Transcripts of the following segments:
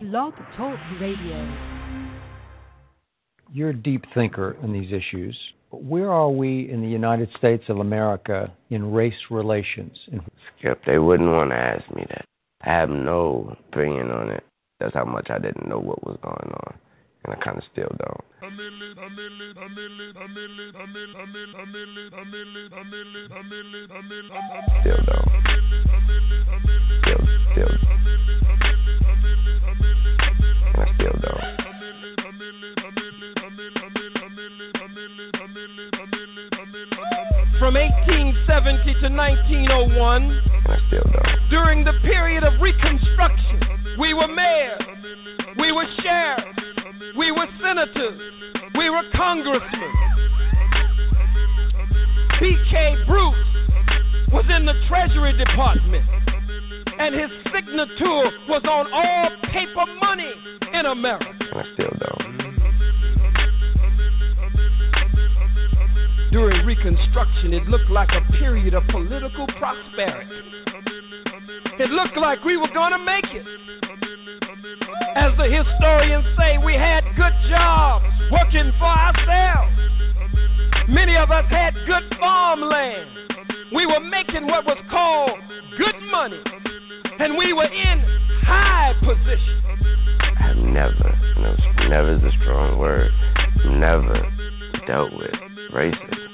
Blog Talk Radio. You're a deep thinker in these issues. Where are we in the United States of America in race relations? Skip, they wouldn't want to ask me that. I have no opinion on it. That's how much I didn't know what was going on. And I kind of still don't. Still don't. Still, still. And I still don't. From 1870 to 1901, during the period of Reconstruction, we were mayors, we were sheriffs, we were senators, we were congressmen. B.K. Bruce was in the Treasury Department, and his signature was on all paper money in America. I still don't. During Reconstruction, it looked like a period of political prosperity. It looked like we were going to make it. As the historians say, we had good jobs working for ourselves. Many of us had good farmland. We were making what was called good money. And we were in high position. I've never, no, never is a strong word, never dealt with racism.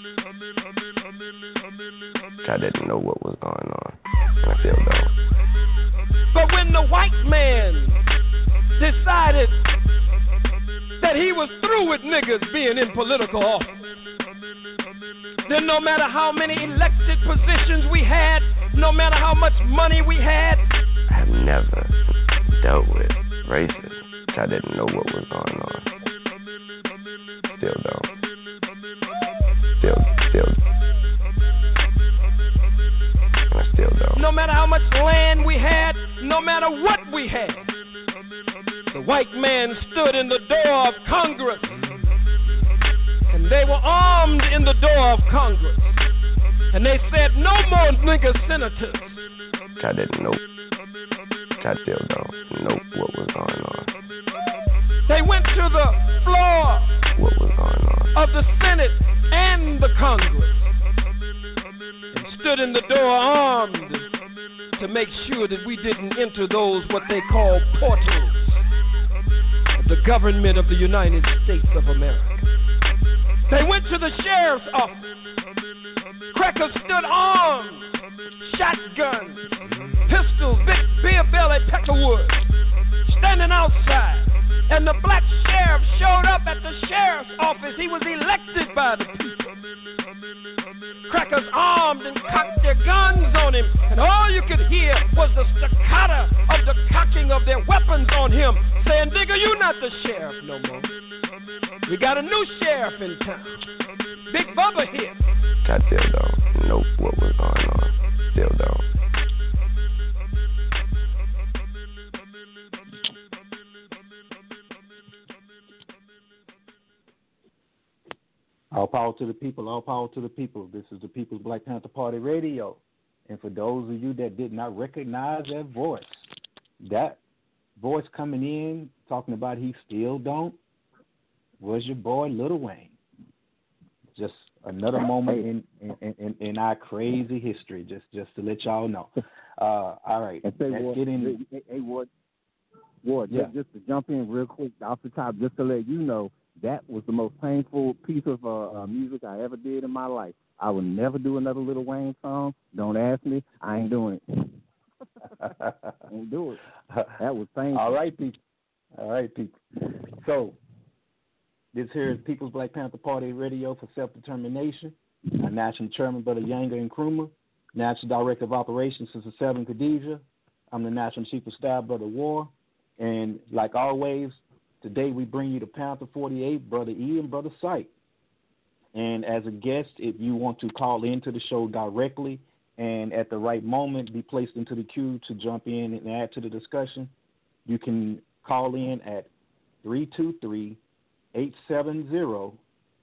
I didn't know what was going on. I still don't. But when the white man decided that he was through with niggas being in political office, then no matter how many elected positions we had, no matter how much money we had, I've never dealt with racism. I didn't know what was going on. Still don't. Still, still. I still don't. no matter how much land we had, no matter what we had, the white man stood in the door of Congress. And they were armed in the door of Congress. And they said, no more nigger senators. I didn't know. I still don't know what was going on. They went to the floor What was going on? of the Senate and the Congress and stood in the door armed to make sure that we didn't enter those what they call portals the government of the United States of America. They went to the sheriff's office. Crackers stood armed, shotguns, pistols, big beer belly, peckerwood, standing outside. And the black sheriff showed up at the sheriff's office. He was elected by the people. Crackers armed and cocked their guns on him. And all you could hear was the staccato of the cocking of their weapons on him, saying, Nigga, you're not the sheriff no more. We got a new sheriff in town. Big Bubba here. Still don't know what was going on. Still don't. All power to the people, all power to the people. This is the People's Black Panther Party Radio. And for those of you that did not recognize that voice, that voice coming in talking about he still don't was your boy Lil Wayne. Just another moment in in, in, in our crazy history, just just to let y'all know. Uh, all right, And say, let's Ward, get in. hey, hey, Ward, Ward, Yeah. just, just to jump in real quick off the top, just to let you know, that was the most painful piece of uh, uh, music I ever did in my life. I will never do another Lil Wayne song. Don't ask me. I ain't doing it. Ain't do it. That was painful. All right, people. All right, people. So, this here is People's Black Panther Party Radio for Self Determination. Our National Chairman, Brother Yanga Nkrumah. National Director of Operations, Sister Seven Khadijah. I'm the National Chief of Staff, Brother War. And like always, today we bring you the Panther 48, Brother E and Brother Sight. And as a guest, if you want to call into the show directly and at the right moment be placed into the queue to jump in and add to the discussion, you can call in at 323 870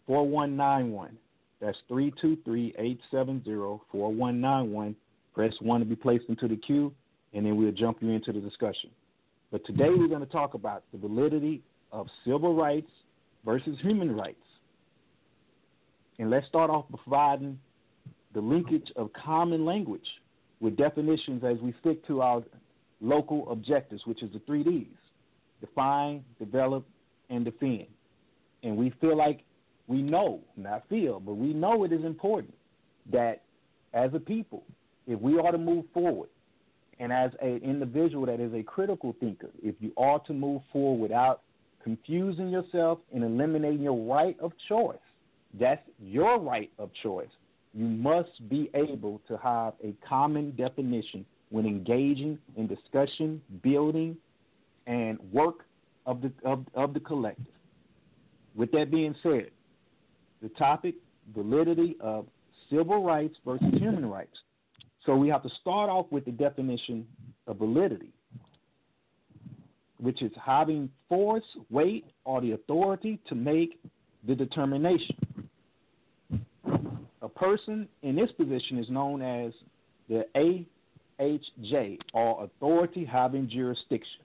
4191. That's 323 870 4191. Press 1 to be placed into the queue, and then we'll jump you into the discussion. But today we're going to talk about the validity of civil rights versus human rights. And let's start off by providing the linkage of common language with definitions as we stick to our local objectives, which is the three Ds define, develop, and defend. And we feel like we know, not feel, but we know it is important that as a people, if we are to move forward, and as an individual that is a critical thinker, if you are to move forward without confusing yourself and eliminating your right of choice, that's your right of choice. You must be able to have a common definition when engaging in discussion, building, and work of the of, of the collective. With that being said, the topic validity of civil rights versus human rights. So we have to start off with the definition of validity, which is having force, weight, or the authority to make the determination. A person in this position is known as the AHJ, or authority having jurisdiction.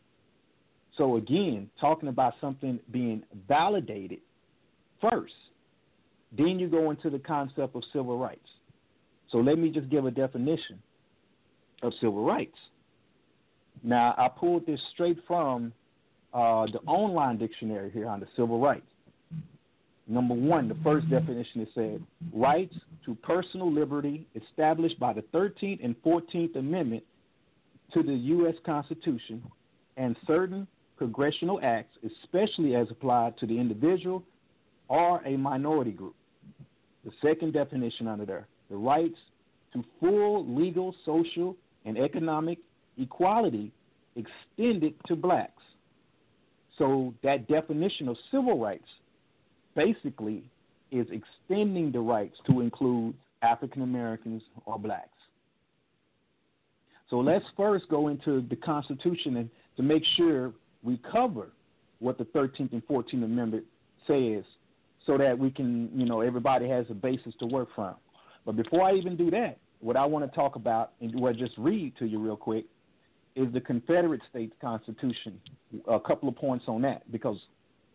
So again, talking about something being validated first then you go into the concept of civil rights. So let me just give a definition of civil rights. Now, I pulled this straight from uh, the online dictionary here on the civil rights. Number one, the first definition is said rights to personal liberty established by the 13th and 14th Amendment to the U.S. Constitution and certain congressional acts, especially as applied to the individual or a minority group. The second definition under there the rights to full legal, social, and economic equality extended to blacks. So that definition of civil rights basically is extending the rights to include African Americans or blacks. So let's first go into the Constitution and to make sure we cover what the 13th and 14th Amendment says so that we can, you know, everybody has a basis to work from. But before I even do that, what I want to talk about and well, just read to you real quick is the Confederate States Constitution. A couple of points on that because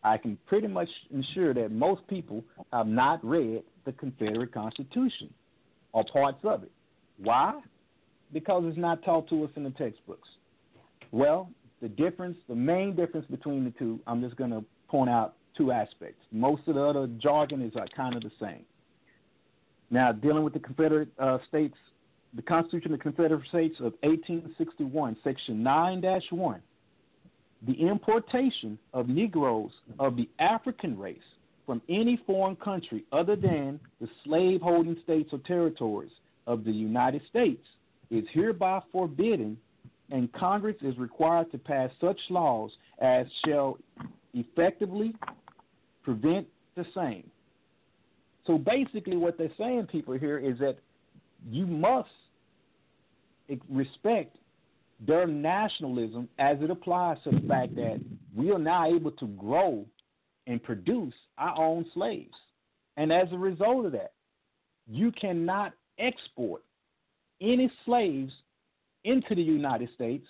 I can pretty much ensure that most people have not read the Confederate Constitution or parts of it. Why? Because it's not taught to us in the textbooks. Well, the difference, the main difference between the two, I'm just going to point out two aspects. Most of the other jargon is like kind of the same. Now, dealing with the Confederate uh, States, the Constitution of the Confederate States of 1861, Section 9 1, the importation of Negroes of the African race from any foreign country other than the slaveholding states or territories of the United States is hereby forbidden, and Congress is required to pass such laws as shall effectively prevent the same. So basically, what they're saying, people here, is that you must respect their nationalism as it applies to the fact that we are now able to grow and produce our own slaves. And as a result of that, you cannot export any slaves into the United States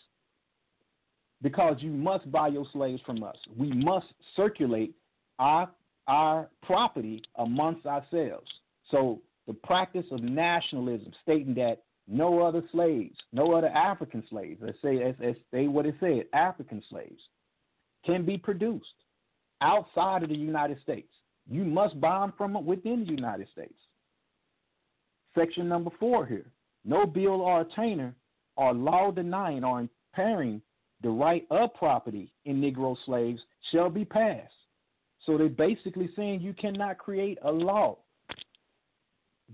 because you must buy your slaves from us. We must circulate our our property amongst ourselves. So the practice of nationalism, stating that no other slaves, no other African slaves, let's say as, as they what it said, African slaves, can be produced outside of the United States. You must buy them from within the United States. Section number four here. No bill or attainder or law denying or impairing the right of property in Negro slaves shall be passed so they're basically saying you cannot create a law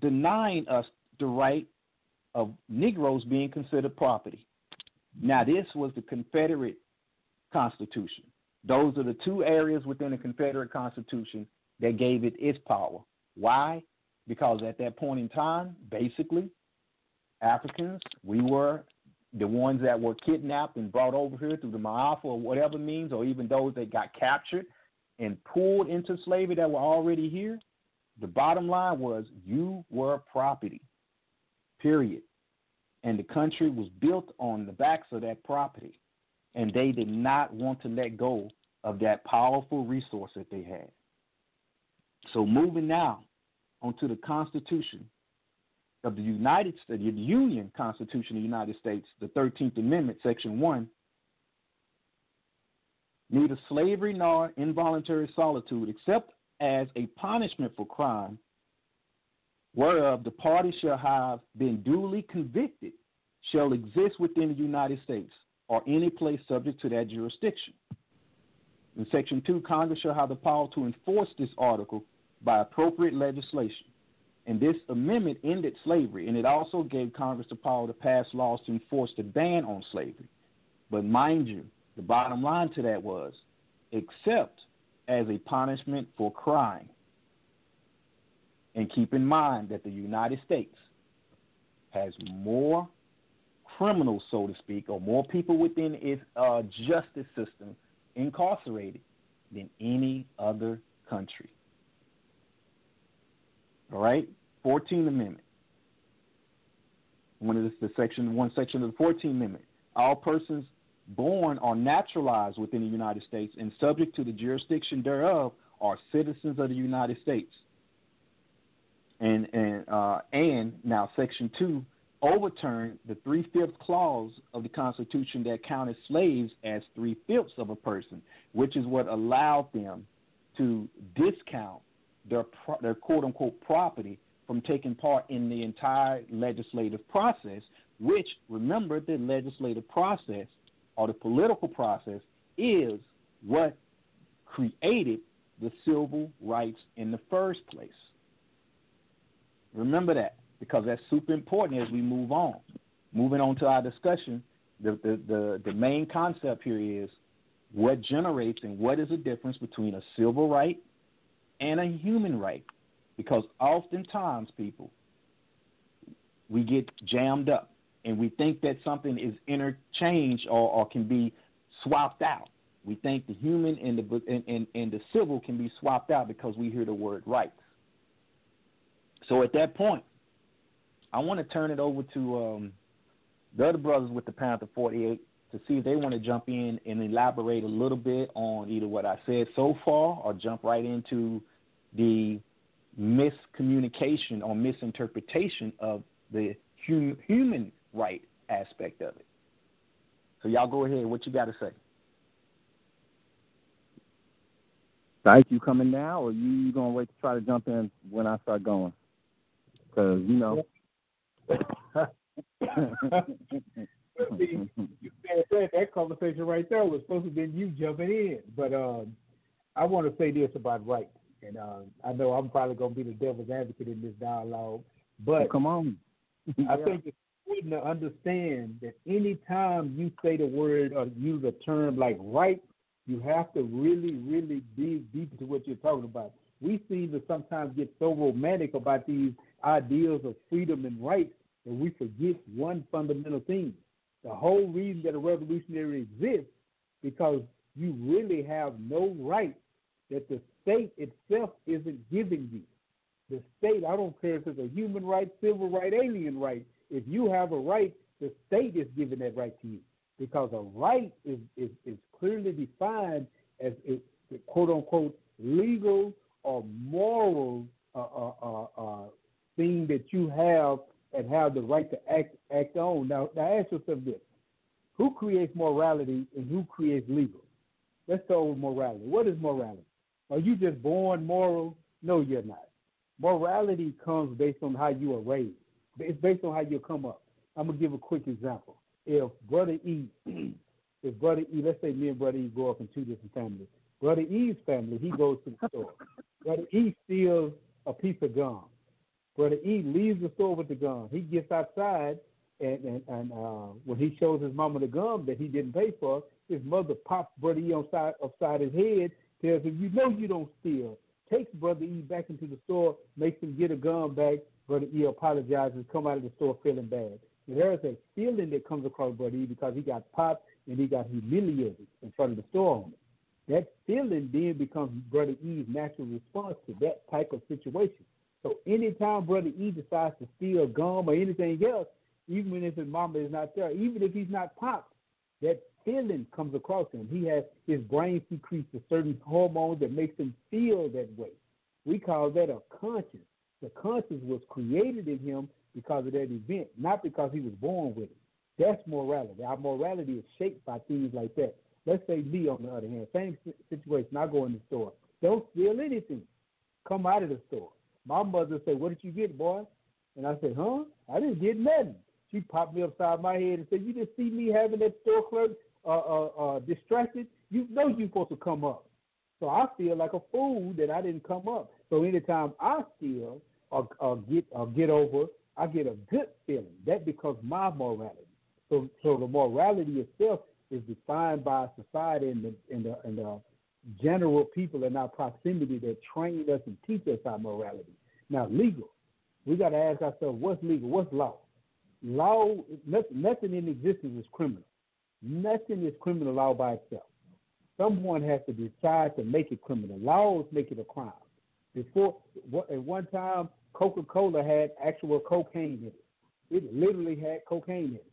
denying us the right of Negroes being considered property. Now, this was the Confederate Constitution. Those are the two areas within the Confederate Constitution that gave it its power. Why? Because at that point in time, basically, Africans, we were the ones that were kidnapped and brought over here through the Maafa or whatever means, or even those that got captured and pulled into slavery that were already here, the bottom line was you were property, period. And the country was built on the backs of that property. and they did not want to let go of that powerful resource that they had. So, moving now onto the Constitution of the United States, the Union Constitution of the United States, the 13th Amendment, Section 1, neither slavery nor involuntary solitude, except as a punishment for crime, whereof the party shall have been duly convicted, shall exist within the United States or any place subject to that jurisdiction. In Section 2, Congress shall have the power to enforce this article by appropriate legislation. And this amendment ended slavery, and it also gave Congress the power to pass laws to enforce the ban on slavery. But mind you, the bottom line to that was except as a punishment for crime. And keep in mind that the United States has more criminals, so to speak, or more people within its uh, justice system incarcerated than any other country. All right, 14th Amendment. One of the, the section, one section of the 14th Amendment. All persons born or naturalized within the United States and subject to the jurisdiction thereof are citizens of the United States. And and uh, and now Section Two overturned the three fifths clause of the Constitution that counted slaves as three fifths of a person, which is what allowed them to discount their their quote unquote property from taking part in the entire legislative process. Which remember the legislative process or the political process is what created the civil rights in the first place. Remember that because that's super important as we move on. Moving on to our discussion, the, the, the, the main concept here is what generates and what is the difference between a civil right and a human right. Because oftentimes, people, we get jammed up and we think that something is interchanged or, or can be swapped out. We think the human and the and, and, and the civil can be swapped out because we hear the word rights. So at that point, I want to turn it over to um, the other brothers with the Panther 48 to see if they want to jump in and elaborate a little bit on either what I said so far or jump right into the miscommunication or misinterpretation of the hum- human right aspect of it. So y'all go ahead. What you got to say? Thank you coming now, or you gonna wait to try to jump in when I start going? Because you know. See, you said that conversation right there was supposed to be you jumping in, but um, I want to say this about right, and uh, I know I'm probably going to be the devil's advocate in this dialogue, but well, come on. I think it's important to understand that any time you say the word or use a term like right, you have to really, really dig deep into what you're talking about. We seem to sometimes get so romantic about these ideals of freedom and rights that we forget one fundamental thing. The whole reason that a revolutionary exists because you really have no right that the state itself isn't giving you. The state, I don't care if it's a human right, civil right, alien right, if you have a right, the state is giving that right to you because a right is, is, is clearly defined as a, quote unquote legal or moral uh, uh, uh, uh, thing that you have and have the right to act act on. Now, now ask yourself this: Who creates morality and who creates legal? Let's start with morality. What is morality? Are you just born moral? No, you're not. Morality comes based on how you are raised. It's based on how you come up. I'm gonna give a quick example. If brother E, if brother E, let's say me and brother E grow up in two different families. Brother E's family, he goes to the store. Brother E steals a piece of gum. Brother E leaves the store with the gum. He gets outside, and and, and uh, when he shows his mama the gum that he didn't pay for, his mother pops Brother E on side upside his head, tells him, "You know you don't steal." Takes Brother E back into the store, makes him get a gum back. Brother E apologizes, come out of the store feeling bad. There is a feeling that comes across Brother E because he got popped and he got humiliated in front of the store owner. That feeling then becomes Brother E's natural response to that type of situation. So anytime Brother E decides to steal gum or anything else, even when his mama is not there, even if he's not popped, that feeling comes across him. He has his brain secretes a certain hormone that makes him feel that way. We call that a conscience. The conscience was created in him because of that event, not because he was born with it. That's morality. Our morality is shaped by things like that. Let's say me, on the other hand, same situation. I go in the store. Don't steal anything. Come out of the store. My mother say, "What did you get, boy?" And I said, "Huh? I didn't get nothing." She popped me upside my head and said, "You just see me having that store clerk uh, uh, uh, distracted. You know you're supposed to come up." So I feel like a fool that I didn't come up. So anytime I steal or, or get or get over, I get a good feeling. That because my morality. So so the morality itself is defined by society and the and the, and the general people in our proximity that train us and teach us our morality. Now legal, we got to ask ourselves what's legal, what's law. Law, nothing, nothing in existence is criminal. Nothing is criminal law by itself. Someone has to decide to make it criminal. Laws make it a crime. Before, at one time, Coca Cola had actual cocaine in it. It literally had cocaine in it.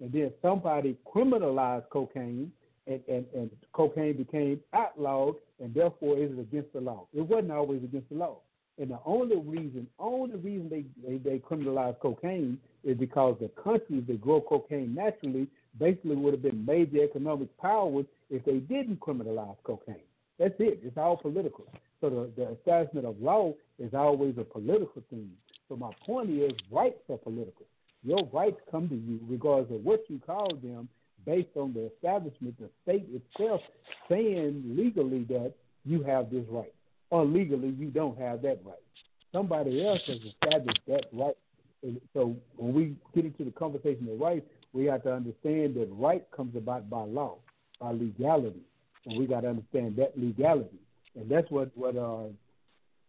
And then somebody criminalized cocaine, and, and, and cocaine became outlawed, and therefore it is against the law. It wasn't always against the law. And the only reason, only reason they, they, they criminalized cocaine is because the countries that grow cocaine naturally basically would have been major economic powers if they didn't criminalize cocaine. That's it. It's all political. So the, the establishment of law is always a political thing. So my point is, rights are political. Your rights come to you regardless of what you call them, based on the establishment, the state itself saying legally that you have this right, or legally you don't have that right. Somebody else has established that right. And so when we get into the conversation of rights, we have to understand that right comes about by law, by legality, and we got to understand that legality. And that's what what uh,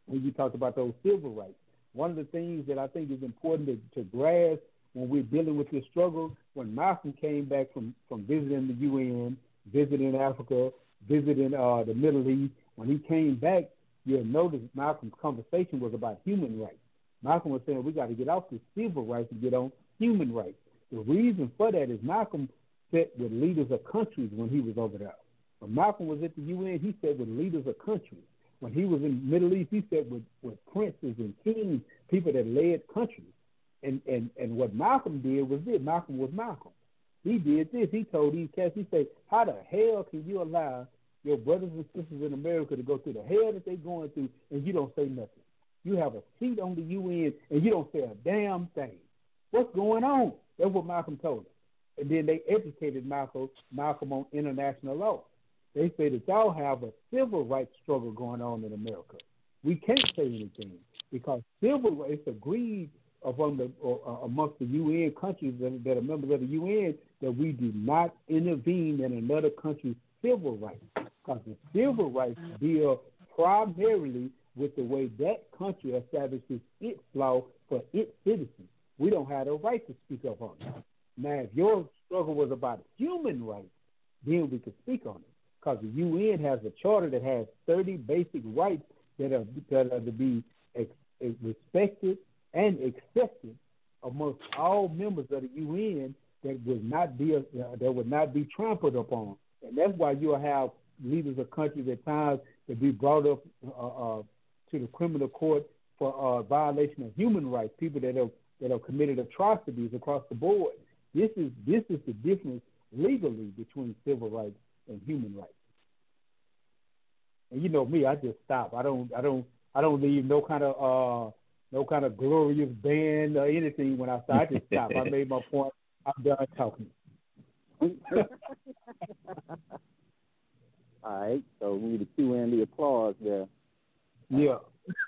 when you talked about those civil rights. One of the things that I think is important to, to grasp when we're dealing with this struggle, when Malcolm came back from, from visiting the UN, visiting Africa, visiting uh, the Middle East, when he came back, you'll notice Malcolm's conversation was about human rights. Malcolm was saying we got to get off the civil rights and get on human rights. The reason for that is Malcolm sat with leaders of countries when he was over there. When Malcolm was at the UN, he said with leaders of countries. When he was in the Middle East, he said with, with princes and kings, people that led countries. And, and and what Malcolm did was this. Malcolm was Malcolm. He did this. He told these cats, he said, How the hell can you allow your brothers and sisters in America to go through the hell that they're going through and you don't say nothing? You have a seat on the UN and you don't say a damn thing. What's going on? That's what Malcolm told them. And then they educated Malcolm, Malcolm on international law. They say that y'all have a civil rights struggle going on in America. We can't say anything because civil rights agreed among the, uh, amongst the UN countries that, that are members of the UN that we do not intervene in another country's civil rights because the civil rights deal primarily with the way that country establishes its law for its citizens. We don't have a right to speak up on it. Now, if your struggle was about human rights, then we could speak on it because the UN has a charter that has 30 basic rights that are, that are to be ex- respected and accepted amongst all members of the UN that would not be uh, that would not be trampled upon, and that's why you'll have leaders of countries at times that be brought up uh, uh, to the criminal court for uh, violation of human rights, people that have that have committed atrocities across the board. This is this is the difference legally between civil rights and human rights. And you know me, I just stop. I don't I don't I don't leave no kind of uh no kind of glorious band or anything when I start. I just stop. I made my point. I'm done talking. All right, so we need to cue in the applause there. Yeah.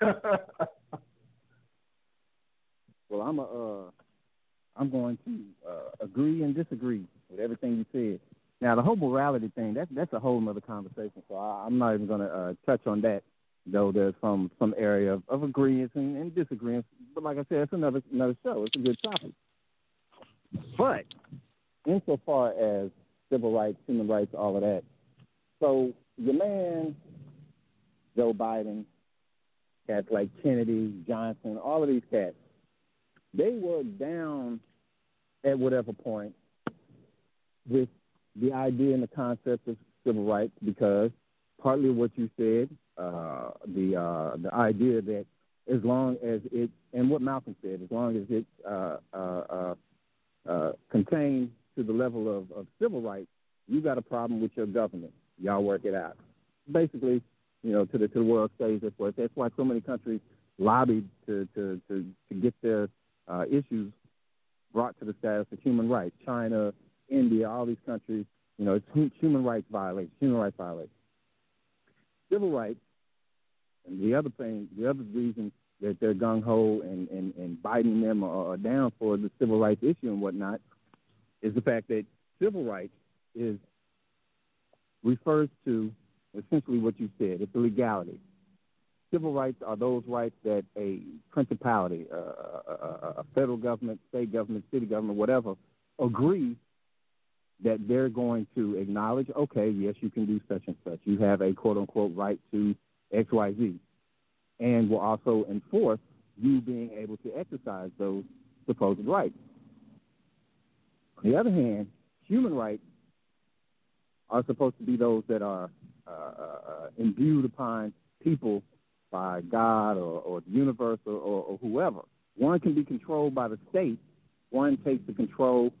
well, I'm a, uh, I'm going to uh, agree and disagree with everything you said. Now, the whole morality thing, that's that's a whole other conversation. So I, I'm not even going to uh, touch on that though there's some some area of, of agreements and, and disagreements. But like I said, it's another another show. It's a good topic. But insofar as civil rights, human rights, all of that, so your man Joe Biden, cats like Kennedy, Johnson, all of these cats, they were down at whatever point with the idea and the concept of civil rights because partly what you said, uh, the uh, the idea that as long as it and what Malcolm said, as long as it uh, uh, uh, uh, contained to the level of, of civil rights, you got a problem with your government. Y'all work it out. Basically, you know, to the to the world stage. That's why that's why so many countries lobbied to to to, to get their uh, issues brought to the status of human rights. China, India, all these countries, you know, it's human rights violations, human rights violations. Civil rights, and the other thing, the other reason that they're gung ho and, and, and biting them are, down for the civil rights issue and whatnot is the fact that civil rights is refers to essentially what you said. It's a legality. Civil rights are those rights that a principality, uh, a, a federal government, state government, city government, whatever, agree that they're going to acknowledge, okay, yes, you can do such and such. You have a quote unquote right to XYZ. And will also enforce you being able to exercise those supposed rights. On the other hand, human rights are supposed to be those that are uh, uh, imbued upon people by God or, or the universe or, or, or whoever. One can be controlled by the state. One takes the control,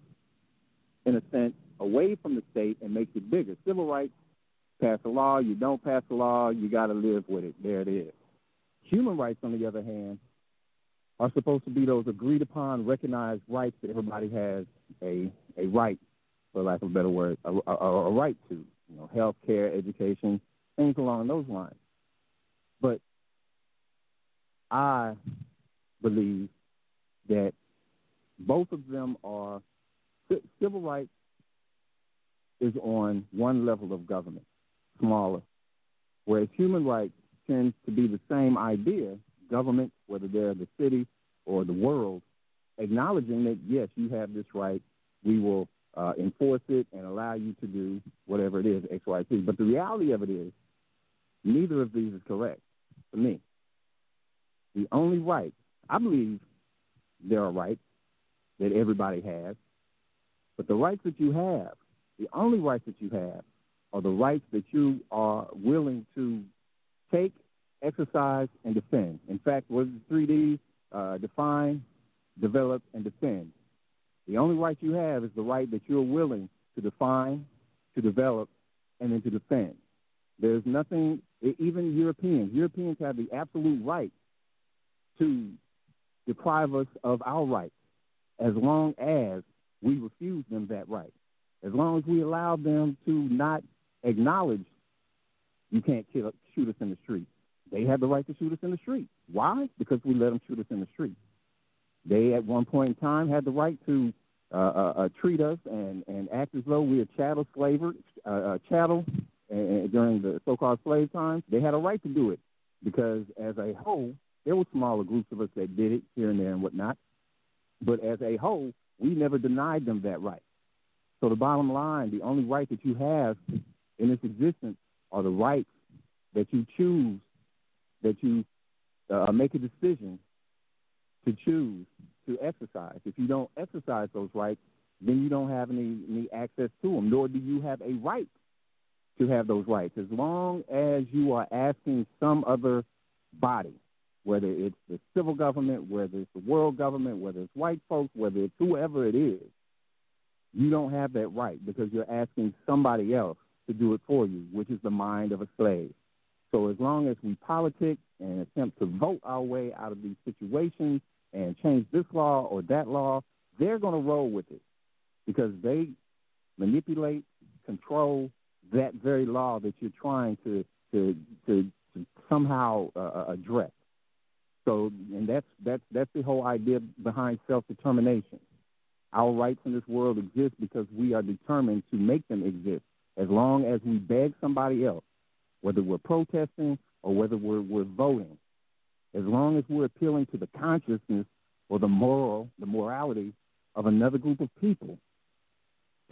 in a sense, away from the state and makes it bigger. Civil rights, pass a law. You don't pass a law, you got to live with it. There it is. Human rights, on the other hand, are supposed to be those agreed upon, recognized rights that everybody has a a right, for lack of a better word, a, a, a right to. You know, health care, education, things along those lines. But I believe that both of them are civil rights is on one level of government, smaller, whereas human rights tends to be the same idea, government, whether they're the city or the world, acknowledging that yes, you have this right, we will uh, enforce it and allow you to do whatever it is, X, Y, Z. But the reality of it is, neither of these is correct for me. The only right, I believe there are rights that everybody has, but the rights that you have, the only rights that you have, are the rights that you are willing to take, exercise, and defend. In fact, what is the 3D? Uh, define, develop, and defend. The only right you have is the right that you're willing to define, to develop, and then to defend. There's nothing, even Europeans, Europeans have the absolute right to deprive us of our rights as long as we refuse them that right. As long as we allow them to not acknowledge you can't kill, shoot us in the street. They have the right to shoot us in the street. Why? Because we let them shoot us in the street. They, at one point in time, had the right to uh, uh, uh, treat us and, and act as though we are chattel slaver, uh, uh, chattel during the so-called slave times. They had a right to do it because, as a whole, there were smaller groups of us that did it here and there and whatnot. But as a whole, we never denied them that right. So the bottom line, the only right that you have in this existence are the rights that you choose, that you uh, make a decision to choose to exercise. If you don't exercise those rights, then you don't have any, any access to them, nor do you have a right to have those rights. As long as you are asking some other body, whether it's the civil government, whether it's the world government, whether it's white folks, whether it's whoever it is, you don't have that right because you're asking somebody else to do it for you, which is the mind of a slave. So as long as we politic and attempt to vote our way out of these situations and change this law or that law, they're going to roll with it because they manipulate, control that very law that you're trying to to to, to somehow uh, uh address. So, and that's that's that's the whole idea behind self determination. Our rights in this world exist because we are determined to make them exist. As long as we beg somebody else, whether we're protesting or whether we're, we're voting, as long as we're appealing to the consciousness or the moral, the morality of another group of people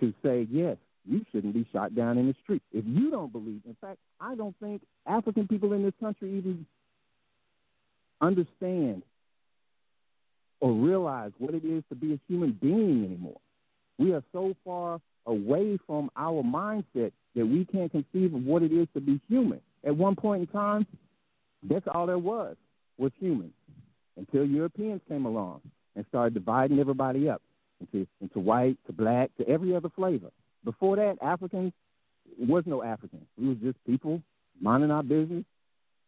to say, yes, you shouldn't be shot down in the street. If you don't believe, in fact, I don't think African people in this country even understand or realize what it is to be a human being anymore. We are so far away from our mindset that we can't conceive of what it is to be human. At one point in time, that's all there was was humans until Europeans came along and started dividing everybody up into into white, to black, to every other flavor. Before that, Africans was no Africans. We was just people minding our business,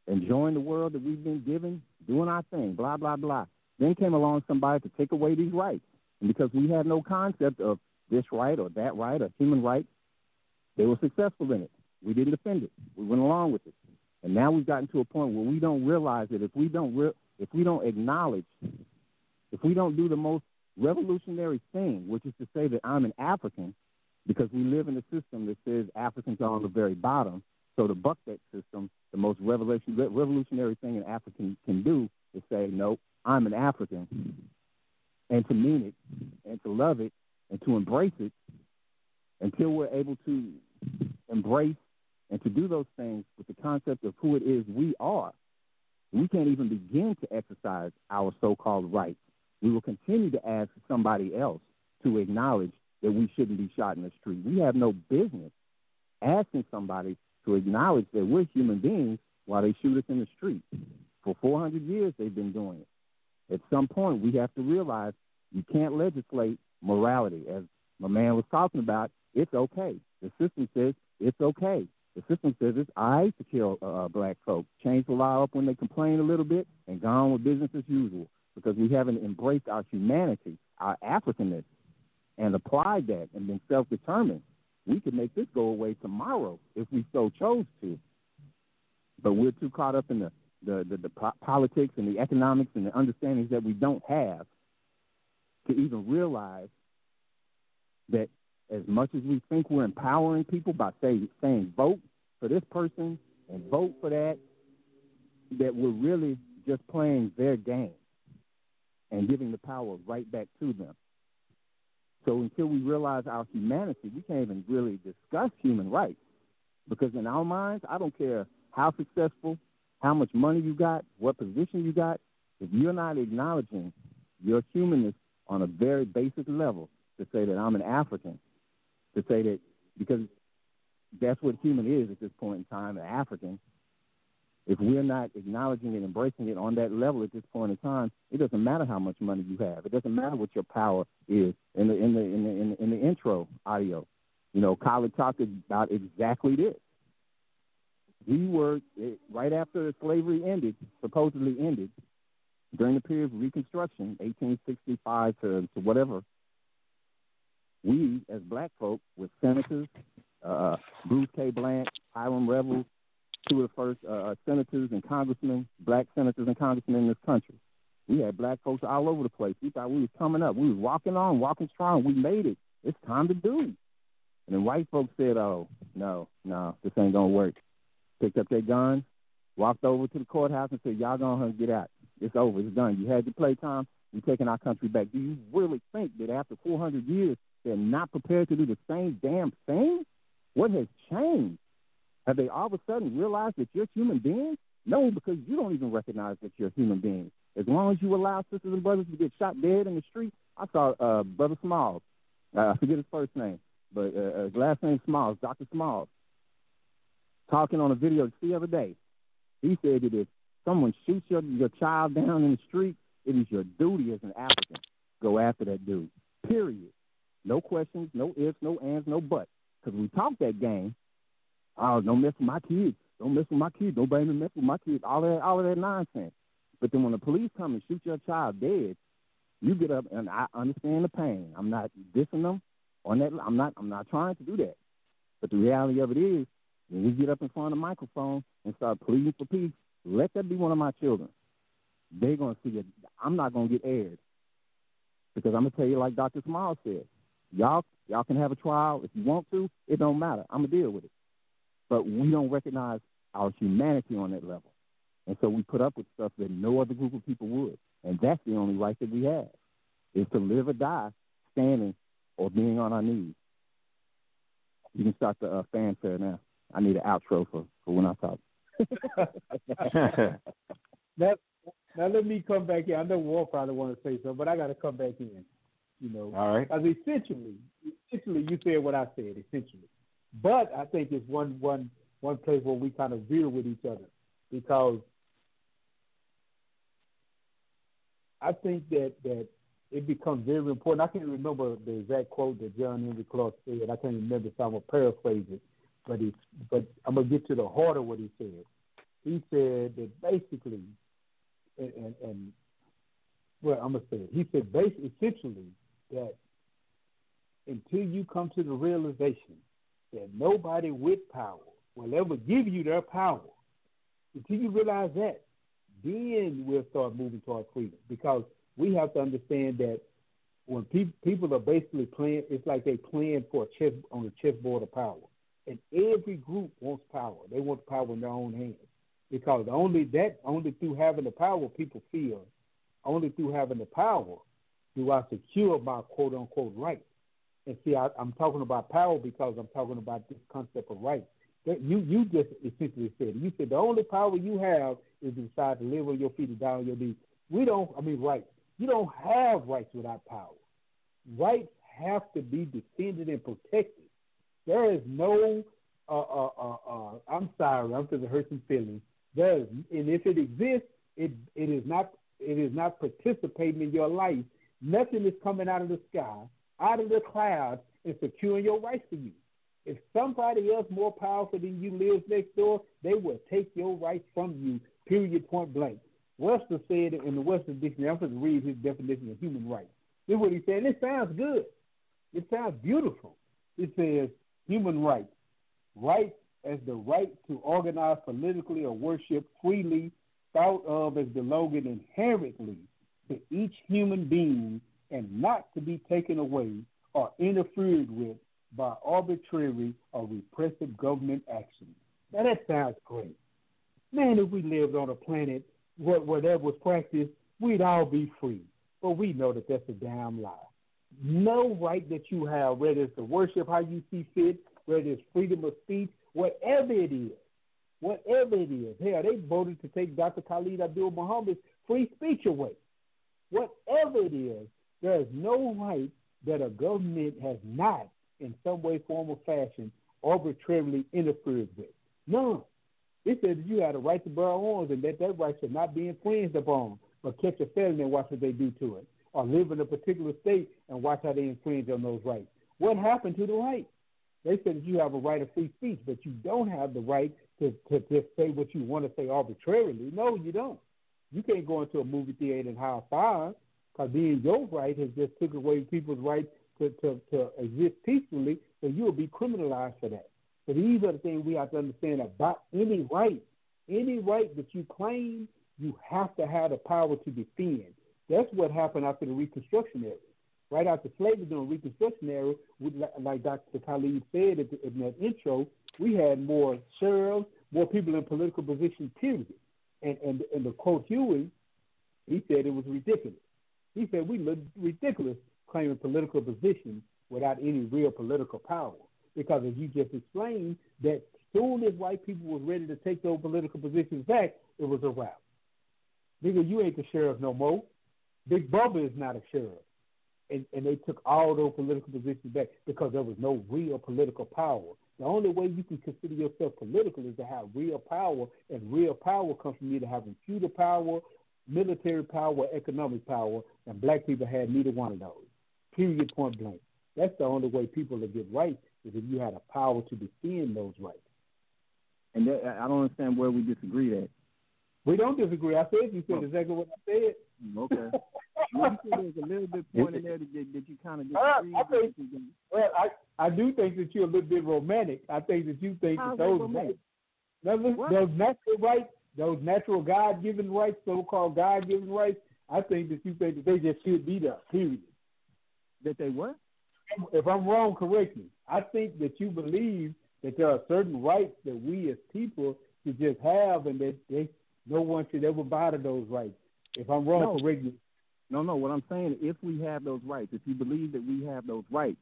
enjoying the world that we've been given, doing our thing, blah blah blah. Then came along somebody to take away these rights, and because we had no concept of this right or that right or human rights, they were successful in it. We didn't defend it. We went along with it, and now we've gotten to a point where we don't realize that if we don't re- if we don't acknowledge, if we don't do the most revolutionary thing, which is to say that I'm an African, because we live in a system that says Africans are on the very bottom. So to buck that system, the most revolution, revolutionary thing an African can do is say, no, I'm an African, and to mean it, and to love it, and to embrace it, until we're able to embrace and to do those things with the concept of who it is we are, we can't even begin to exercise our so-called rights. We will continue to ask somebody else to acknowledge that we shouldn't be shot in the street. We have no business asking somebody to acknowledge that we're human beings while they shoot us in the street. For 400 years, they've been doing it. At some point, we have to realize you can't legislate morality. As my man was talking about, it's okay. The system says it's okay. The system says it's all right to kill uh, black folks. Change the law up when they complain a little bit and go on with business as usual because we haven't embraced our humanity, our Africanness, and applied that and been self determined, we could make this go away tomorrow if we so chose to. But we're too caught up in the, the, the, the po- politics and the economics and the understandings that we don't have to even realize that as much as we think we're empowering people by saying, saying vote for this person and vote for that, that we're really just playing their game and giving the power right back to them. So until we realize our humanity, we can't even really discuss human rights. Because in our minds, I don't care how successful, how much money you got, what position you got, if you're not acknowledging your humanness on a very basic level, to say that I'm an African, to say that because that's what human is at this point in time, an African, if we're not acknowledging and embracing it on that level at this point in time, it doesn't matter how much money you have. It doesn't matter what your power is. In the in the in the in the, in the intro audio, you know, Khaled talked about exactly this. We were right after slavery ended, supposedly ended, during the period of Reconstruction, 1865 to, to whatever. We, as black folk, with senators, uh, Bruce K. Blanch, Hiram Revels, two of the first uh, uh, senators and congressmen, black senators and congressmen in this country. We had black folks all over the place. We thought we was coming up. We was walking on, walking strong. We made it. It's time to do. And then white folks said, "Oh no, no, this ain't gonna work." Picked up their guns, walked over to the courthouse, and said, "Y'all gonna get out. It's over. It's done. You had your playtime. We're taking our country back." Do you really think that after 400 years they're not prepared to do the same damn thing? What has changed? Have they all of a sudden realized that you're human beings? No, because you don't even recognize that you're human beings. As long as you allow sisters and brothers to get shot dead in the street, I saw uh, Brother Smalls. Uh, I forget his first name, but uh, his last name Smalls, Dr. Smalls, talking on a video the other day. He said that if someone shoots your, your child down in the street, it is your duty as an African go after that dude. Period. No questions, no ifs, no ands, no buts. Because we talk that game, Oh, don't mess with my kids. Don't mess with my kids. Nobody mess with my kids. All that, all of that nonsense. But then when the police come and shoot your child dead, you get up and I understand the pain. I'm not dissing them on that. I'm not. I'm not trying to do that. But the reality of it is, when we get up in front of the microphone and start pleading for peace, let that be one of my children. They're gonna see it. I'm not gonna get aired because I'm gonna tell you like Dr. Small said. Y'all, y'all can have a trial if you want to. It don't matter. I'm gonna deal with it but we don't recognize our humanity on that level. And so we put up with stuff that no other group of people would. And that's the only right that we have, is to live or die standing or being on our knees. You can start the uh, fanfare now. I need an outro for, for when I talk. that, now let me come back in. I know Walt probably want to say something, but I got to come back in. You know, All right. because essentially, essentially, you said what I said. Essentially, but I think it's one one one place where we kind of veer with each other because I think that that it becomes very important. I can't remember the exact quote that John Henrik Clarke said. I can't remember, so I'm gonna paraphrase it. But he, but I'm gonna get to the heart of what he said. He said that basically, and and, and well, I'm gonna say it. He said basically, essentially, that until you come to the realization that nobody with power will ever give you their power, until you realize that, then we'll start moving toward freedom. Because we have to understand that when pe- people are basically playing, it's like they playing for a chess on the chessboard of power. And every group wants power. They want power in their own hands. Because only that, only through having the power, people feel, only through having the power do I secure my quote unquote right. And see, I, I'm talking about power because I'm talking about this concept of right. That you you just essentially said you said the only power you have is to decide to live on your feet and die on your knees. We don't. I mean, rights. You don't have rights without power. Rights have to be defended and protected. There is no. Uh, uh, uh, uh, I'm sorry. I'm going to hurt some feelings. There is, and if it exists, it it is not. It is not participating in your life. Nothing is coming out of the sky, out of the clouds, and securing your rights for you. If somebody else more powerful than you lives next door, they will take your rights from you. Period. Point blank. Webster said in the Webster Dictionary. I'm going to read his definition of human rights. This is what he said. It sounds good. It sounds beautiful. It says human rights. Rights as the right to organize politically or worship freely, thought of as belonging inherently to each human being and not to be taken away or interfered with by arbitrary or repressive government action. Now that sounds great. Man, if we lived on a planet where, where that was practiced, we'd all be free. But we know that that's a damn lie. No right that you have, whether it's to worship how you see fit, whether it's freedom of speech, whatever it is, whatever it is. Hell, they voted to take Dr. Khalid Abdul Muhammad's free speech away. Whatever it is, there is no right that a government has not, in some way, form, or fashion, arbitrarily interfered with. None. It says you have a right to bear arms and that that right should not be infringed upon, but catch a felony and watch what they do to it, or live in a particular state and watch how they infringe on those rights. What happened to the right? They said that you have a right of free speech, but you don't have the right to, to just say what you want to say arbitrarily. No, you don't. You can't go into a movie theater and hire fire because being your right has just took away people's right to, to, to exist peacefully, so you will be criminalized for that. So these are the things we have to understand about any right. Any right that you claim, you have to have the power to defend. That's what happened after the Reconstruction era. Right after slavery during the Reconstruction era, we, like Dr. Khalid said in that intro, we had more sheriffs, more people in political positions, period. And, and, and the quote Huey, he said it was ridiculous. He said we look ridiculous claiming political positions without any real political power. Because as you just explained, that soon as white people was ready to take those political positions back, it was a wrap. Nigga, you ain't the sheriff no more. Big Bubba is not a sheriff. And, and they took all those political positions back because there was no real political power. The only way you can consider yourself political is to have real power, and real power comes from either having feudal power, military power, economic power, and black people had neither one of those. Period, point blank. That's the only way people will get rights is if you had a power to defend those rights. And that, I don't understand where we disagree at. We don't disagree. I said you said exactly what I said. Okay. well, you said there's a little bit point in there that, that you kind of Uh, disagree I think- with. Well, I I do think that you're a little bit romantic. I think that you think How's that that those romantic? those, those natural rights, those natural God given rights, so called God given rights, I think that you think that they just should be there. Period. That they what? If I'm wrong, correct me. I think that you believe that there are certain rights that we as people should just have, and that they, no one should ever bother those rights. If I'm wrong, No. correct me. No, no. What I'm saying, if we have those rights, if you believe that we have those rights,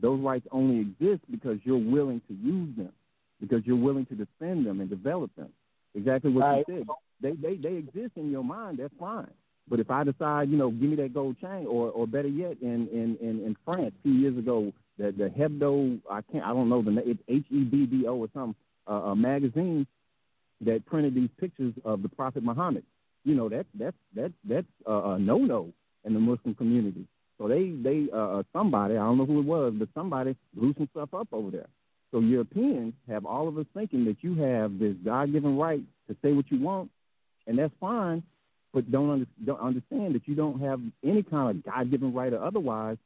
those rights only exist because you're willing to use them, because you're willing to defend them and develop them. Exactly what Right. you said. They, they, they exist in your mind. That's fine. But if I decide, you know, give me that gold chain, or or better yet, in in in, in France a few years ago, the the Hebdo, I can't, I don't know the name, it's H E B B O or some uh, a magazine that printed these pictures of the Prophet Muhammad. You know, that's that's that's that's a, a no no in the Muslim community. So they they uh, uh, somebody I don't know who it was, but somebody blew some stuff up over there. So Europeans have all of us thinking that you have this God given right to say what you want, and that's fine but don't, under, don't understand that you don't have any kind of God given right or otherwise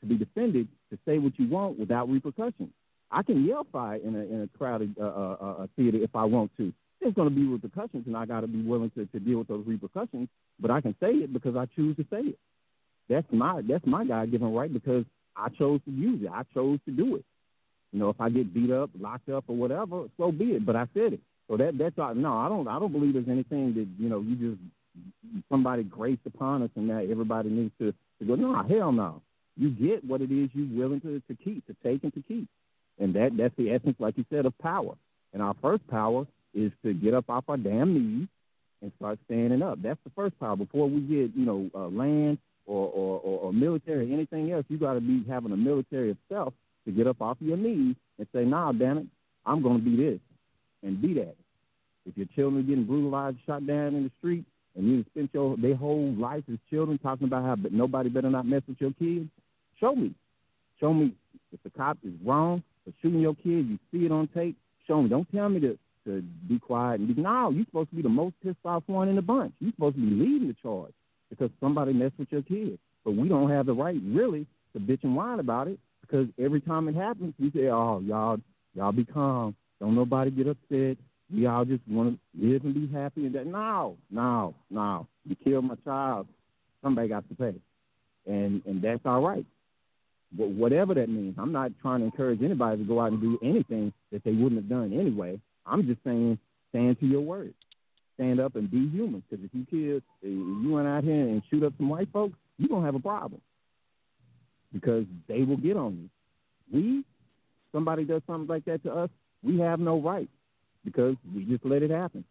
to be defended to say what you want without repercussions. I can yell fire in a, in a crowded uh, uh, uh, theater if I want to. There's going to be repercussions, and I got to be willing to, to deal with those repercussions. But I can say it because I choose to say it. That's my that's my God given right because I chose to use it. I chose to do it. You know, if I get beat up, locked up, or whatever, so be it. But I said it. So that that's all. No, I don't. I don't believe there's anything that you know you just somebody graced upon us and that everybody needs to, to go. No, hell no. You get what it is you're willing to, to keep, to take and to keep, and that that's the essence, like you said, of power. And our first power is to get up off our damn knees and start standing up. That's the first power. Before we get you know uh, land or, or, or, or military or anything else, you got to be having a military of self to get up off your knees and say, "Nah, damn it, I'm going to be this." and be that. If your children are getting brutalized, shot down in the street, and you spent your their whole life as children talking about how but nobody better not mess with your kids, show me. Show me if the cop is wrong for shooting your kid, you see it on tape, show me. Don't tell me to, to be quiet and be no, you're supposed to be the most pissed off one in the bunch. You're supposed to be leading the charge because somebody messed with your kid. But we don't have the right really to bitch and whine about it because every time it happens we say, Oh, y'all y'all be calm. Don't nobody get upset. We all just want to live and be happy. And that no, no, no. You killed my child. Somebody got to pay, and and that's all right. Whatever that means, I'm not trying to encourage anybody to go out and do anything that they wouldn't have done anyway. I'm just saying, stand to your word. Stand up and be human. Because if you kill, if you went out here and shoot up some white folks, you're gonna have a problem because they will get on you. We, somebody does something like that to us, we have no right because we just let it happen.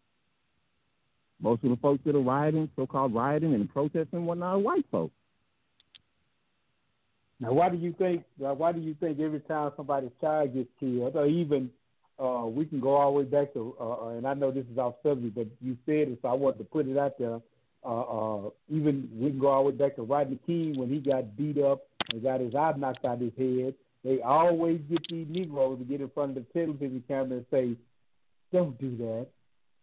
Most of the folks that are rioting, so-called rioting and protesting, whatnot, are white folks. Now, why do you think? Why do you think every time somebody's child gets killed, or even uh, we can go all the way back to, uh, uh, and I know this is off subject, but you said it, so I wanted to put it out there. Uh, uh, even we can go all the way back to Rodney King when he got beat up and got his eye knocked out of his head. They always get these Negroes to get in front of the television camera and say, Don't do that.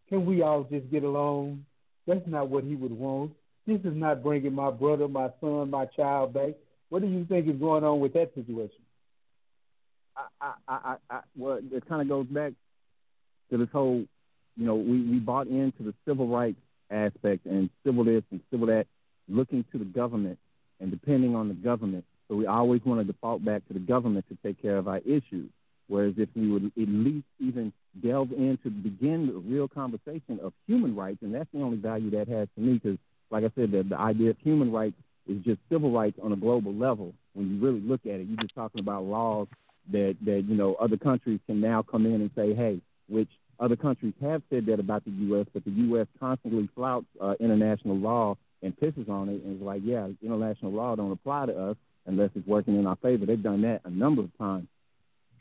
Can we all just get along? That's not what he would want. This is not bringing my brother, my son, my child back. What do you think is going on with that situation? I, I, I, I well, it kind of goes back to this whole, you know, we, we bought into the civil rights aspect and civil this and civil that, looking to the government and depending on the government so we always want to default back to the government to take care of our issues. Whereas if we would at least even delve in to begin the real conversation of human rights, and that's the only value that has to me, because like I said, the, the idea of human rights is just civil rights on a global level. When you really look at it, you're just talking about laws that that you know other countries can now come in and say, hey, which other countries have said that about the U.S., but the U.S. constantly flouts uh, international law and pisses on it and is like, yeah, international law don't apply to us unless it's working in our favor. They've done that a number of times.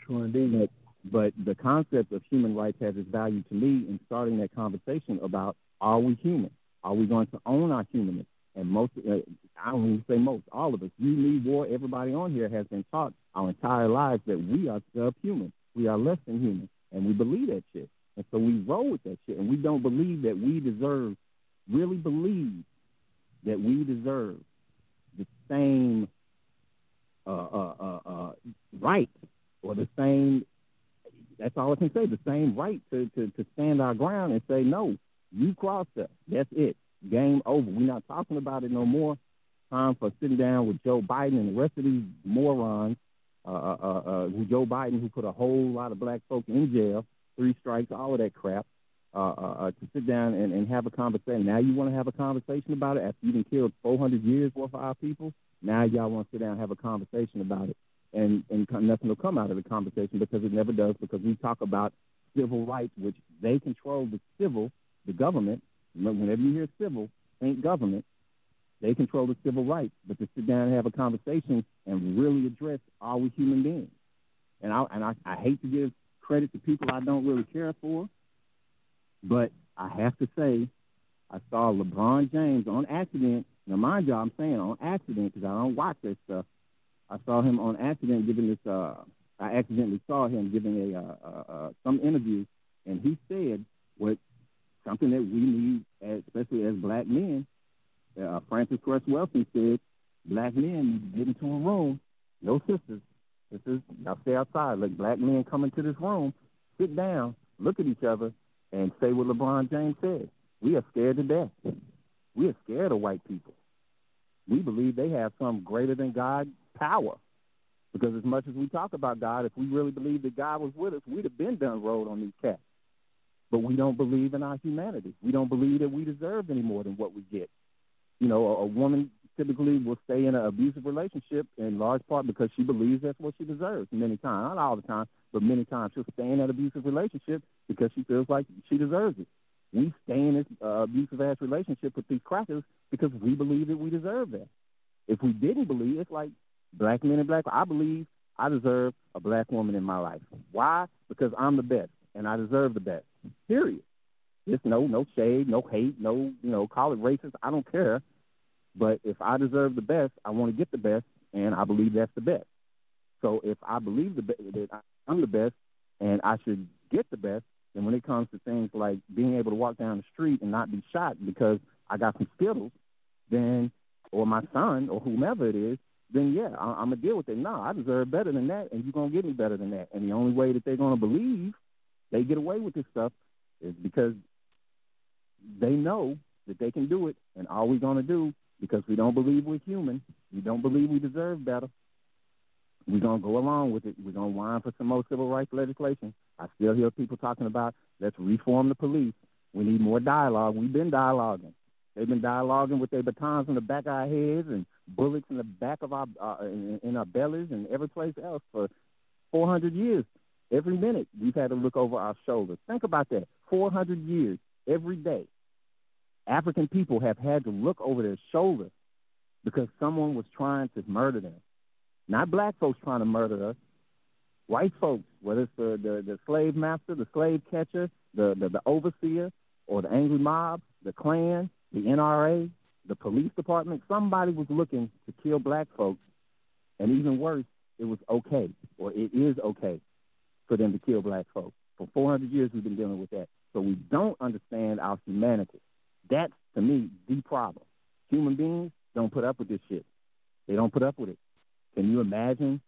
True indeed. But, but the concept of human rights has its value to me in starting that conversation about are we human? Are we going to own our humanness? And most, uh, I don't even say most, all of us, you, me, war, everybody on here has been taught our entire lives that we are subhuman. We are less than human. And we believe that shit. And so we roll with that shit. And we don't believe that we deserve, really believe that we deserve the same uh, uh, uh, uh, right or the same. That's all I can say. The same right to, to, to stand our ground and say no. You crossed us. That's it. Game over. We're not talking about it no more. Time for sitting down with Joe Biden and the rest of these morons. Uh, uh, uh, uh, Joe Biden, who put a whole lot of black folk in jail, three strikes, all of that crap. Uh, uh, uh, to sit down and, and have a conversation. Now you want to have a conversation about it after you've been killed 400 years worth of our people. Now y'all want to sit down and have a conversation about it, and and nothing will come out of the conversation because it never does. Because we talk about civil rights, which they control the civil, the government. Whenever you hear civil, think government. They control the civil rights, but to sit down and have a conversation and really address are we human beings? And I and I, I hate to give credit to people I don't really care for, but I have to say, I saw LeBron James on accident. Now, mind you, I'm saying on accident because I don't watch that stuff. I saw him on accident giving this. Uh, I accidentally saw him giving a uh, uh, uh, some interview, and he said what something that we need, especially as black men. Uh, Frances Cress Welsing said, "Black men get into a room, no sisters. This is now stay outside. Let black men come into this room, sit down, look at each other, and say what LeBron James said. We are scared to death. We are scared of white people. We believe they have some greater than God power. Because as much as we talk about God, if we really believed that God was with us, we'd have been done rode on these cats. But we don't believe in our humanity. We don't believe that we deserve any more than what we get. You know, a, a woman typically will stay in an abusive relationship in large part because she believes that's what she deserves many times. Not all the time, but many times she'll stay in that abusive relationship because she feels like she deserves it. We stay in this uh, abusive ass relationship with these crackers because we believe that we deserve that. If we didn't believe, it's like black men and black. I believe I deserve a black woman in my life. Why? Because I'm the best and I deserve the best. Period. Just no, no shade, no hate, no, you know, call it racist. I don't care. But if I deserve the best, I want to get the best, and I believe that's the best. So if I believe the that I'm the best and I should get the best, then when it comes to things like being able to walk down the street and not be shot because I got some skittles, then or my son or whomever it is, then yeah, I, I'm gonna deal with it. No, I deserve better than that, and you're gonna get me better than that. And the only way that they're gonna believe they get away with this stuff is because they know that they can do it, and all we're gonna do because we don't believe we're human. We don't believe we deserve better. We're going to go along with it. We're going to whine for some more civil rights legislation. I still hear people talking about let's reform the police. We need more dialogue. We've been dialoguing. They've been dialoguing with their batons in the back of our heads and bullets in the back of our uh, in, in our bellies and every place else for 400 years. Every minute we've had to look over our shoulders. Think about that. 400 years every day. African people have had to look over their shoulder because someone was trying to murder them. Not black folks trying to murder us. White folks, whether it's the, the, the slave master, the slave catcher, the, the, the overseer, or the angry mob, the Klan, the NRA, the police department, somebody was looking to kill black folks. And even worse, it was okay, or it is okay for them to kill black folks. For 400 years, we've been dealing with that. So we don't understand our humanity. That's to me the problem. Human beings don't put up with this shit. They don't put up with it. Can you imagine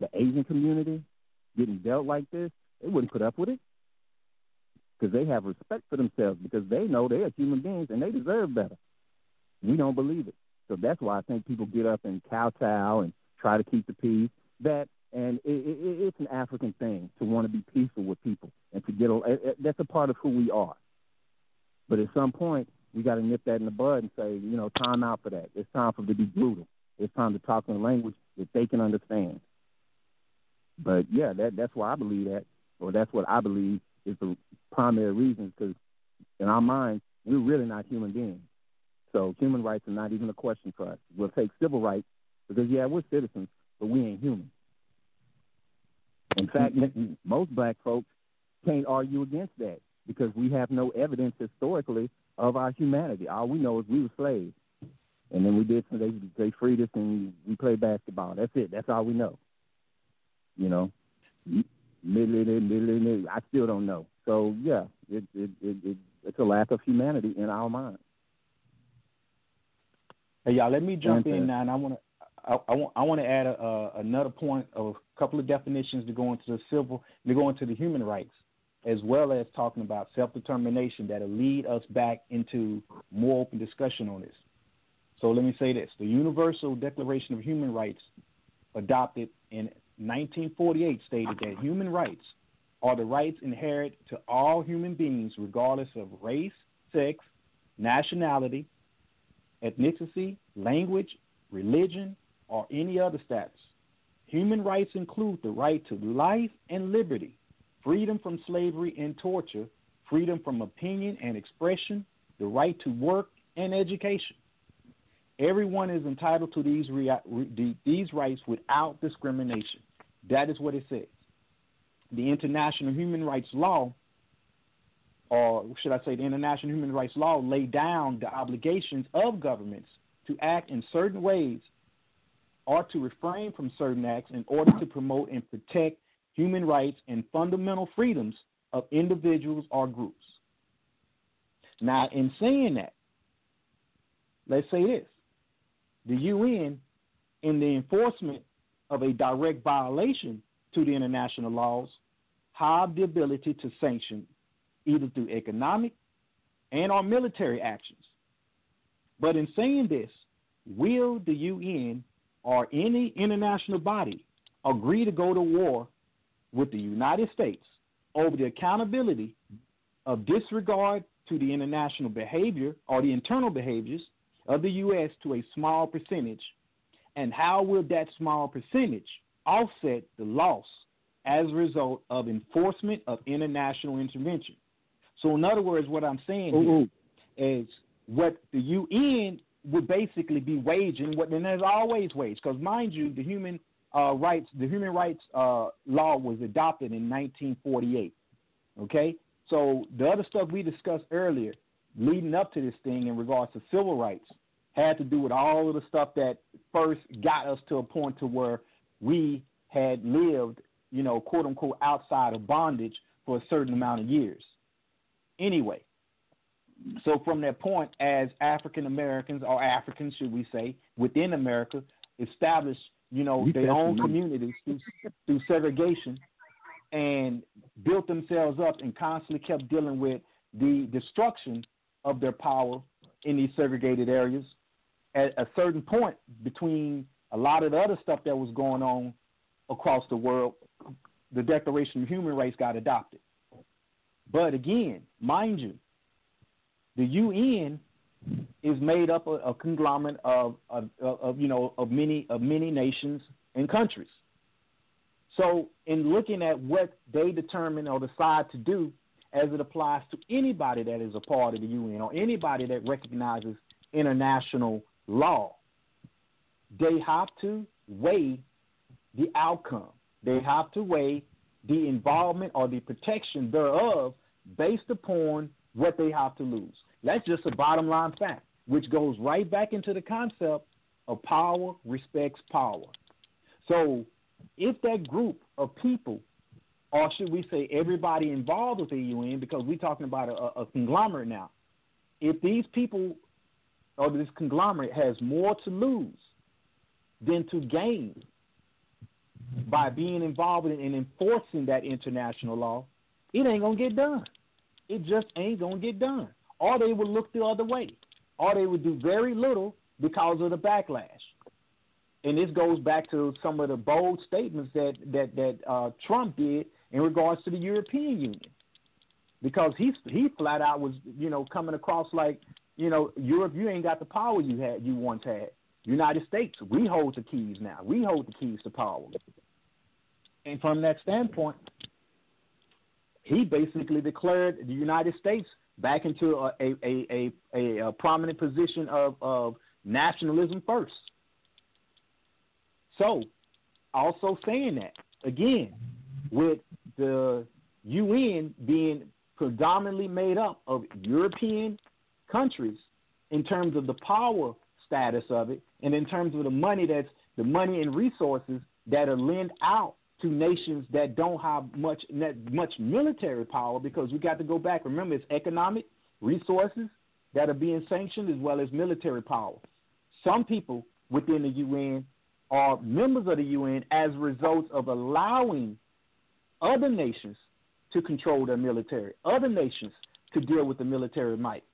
the Asian community getting dealt like this? They wouldn't put up with it because they have respect for themselves because they know they are human beings and they deserve better. We don't believe it. So that's why I think people get up and kowtow and try to keep the peace. That and it, it, it's an African thing to want to be peaceful with people and to get. A, that's a part of who we are. But at some point, we got to nip that in the bud and say, you know, time out for that. It's time for them to be brutal. It's time to talk in language that they can understand. But yeah, that that's why I believe that, or that's what I believe is the primary reason. Because in our minds, we're really not human beings. So human rights are not even a question for us. We'll take civil rights because yeah, we're citizens, but we ain't human. In mm-hmm. fact, most black folks can't argue against that because we have no evidence historically of our humanity. All we know is we were slaves, and then we did some. They they freed us and we played basketball. That's it. That's all we know. You know, I still don't know. So yeah, it it, it, it it's a lack of humanity in our minds. Hey y'all, let me jump uh, in now, and I want to. I, I, want I want to add a, a, another point of a couple of definitions to go into the civil to go into the human rights as well as talking about self determination that'll lead us back into more open discussion on this. So let me say this the Universal Declaration of Human Rights, adopted in 1948, stated that human rights are the rights inherent to all human beings, regardless of race, sex, nationality, ethnicity, language, religion, or any other status. Human rights include the right to life and liberty, freedom from slavery and torture, freedom from opinion and expression, the right to work and education. Everyone is entitled to these rea- these rights without discrimination. That is what it says. The International Human Rights Law, or should I say, the International Human Rights Law, lay down the obligations of governments to act in certain ways or to refrain from certain acts in order to promote and protect human rights and fundamental freedoms of individuals or groups. Now, in saying that, let's say this the UN, in the enforcement of a direct violation to the international laws, have the ability to sanction either through economic and or military actions. But in saying this, will the UN or any international body agree to go to war with the United States over the accountability of disregard to the international behavior or the internal behaviors of the U.S. to a small percentage, and how will that small percentage offset the loss as a result of enforcement of international intervention? So, in other words, what I'm saying Ooh. is what the UN would basically be waging, what and there's always waged, because mind you, the human uh, rights, the human rights uh, law was adopted in 1948. Okay, so the other stuff we discussed earlier, leading up to this thing in regards to civil rights, had to do with all of the stuff that first got us to a point to where we had lived, you know, quote unquote, outside of bondage for a certain amount of years. Anyway, so from that point, as African Americans or Africans, should we say, within America, established, you know, You their own communities through, through segregation, and built themselves up and constantly kept dealing with the destruction of their power in these segregated areas. At a certain point, between a lot of the other stuff that was going on across the world, the Declaration of Human Rights got adopted. But again, mind you, the UN is made up of a conglomerate of, of, of, you know of many of many nations and countries. So, in looking at what they determine or decide to do as it applies to anybody that is a part of the UN or anybody that recognizes international law, they have to weigh the outcome. They have to weigh the involvement or the protection thereof based upon what they have to lose. That's just a bottom line fact, which goes right back into the concept of power respects power. So, if that group of people, or should we say everybody involved with the UN, because we're talking about a, a conglomerate now, if these people or this conglomerate has more to lose than to gain by being involved in, in enforcing that international law, it ain't gonna get done. It just ain't gonna get done. Or they would look the other way, or they would do very little because of the backlash. And this goes back to some of the bold statements that that that uh, Trump did in regards to the European Union, because he he flat out was you know coming across like you know Europe, you ain't got the power you had you once had. United States, we hold the keys now. We hold the keys to power. And from that standpoint, he basically declared the United States back into a a, a, a, prominent position of, of nationalism first. So, also saying that, again, with the UN being predominantly made up of European countries in terms of the power status of it, and in terms of the money that's the money and resources that are lent out to nations that don't have much much military power, because we got to go back. Remember, it's economic resources that are being sanctioned as well as military power. Some people within the UN are members of the UN as a result of allowing other nations to control their military, other nations to deal with the military might.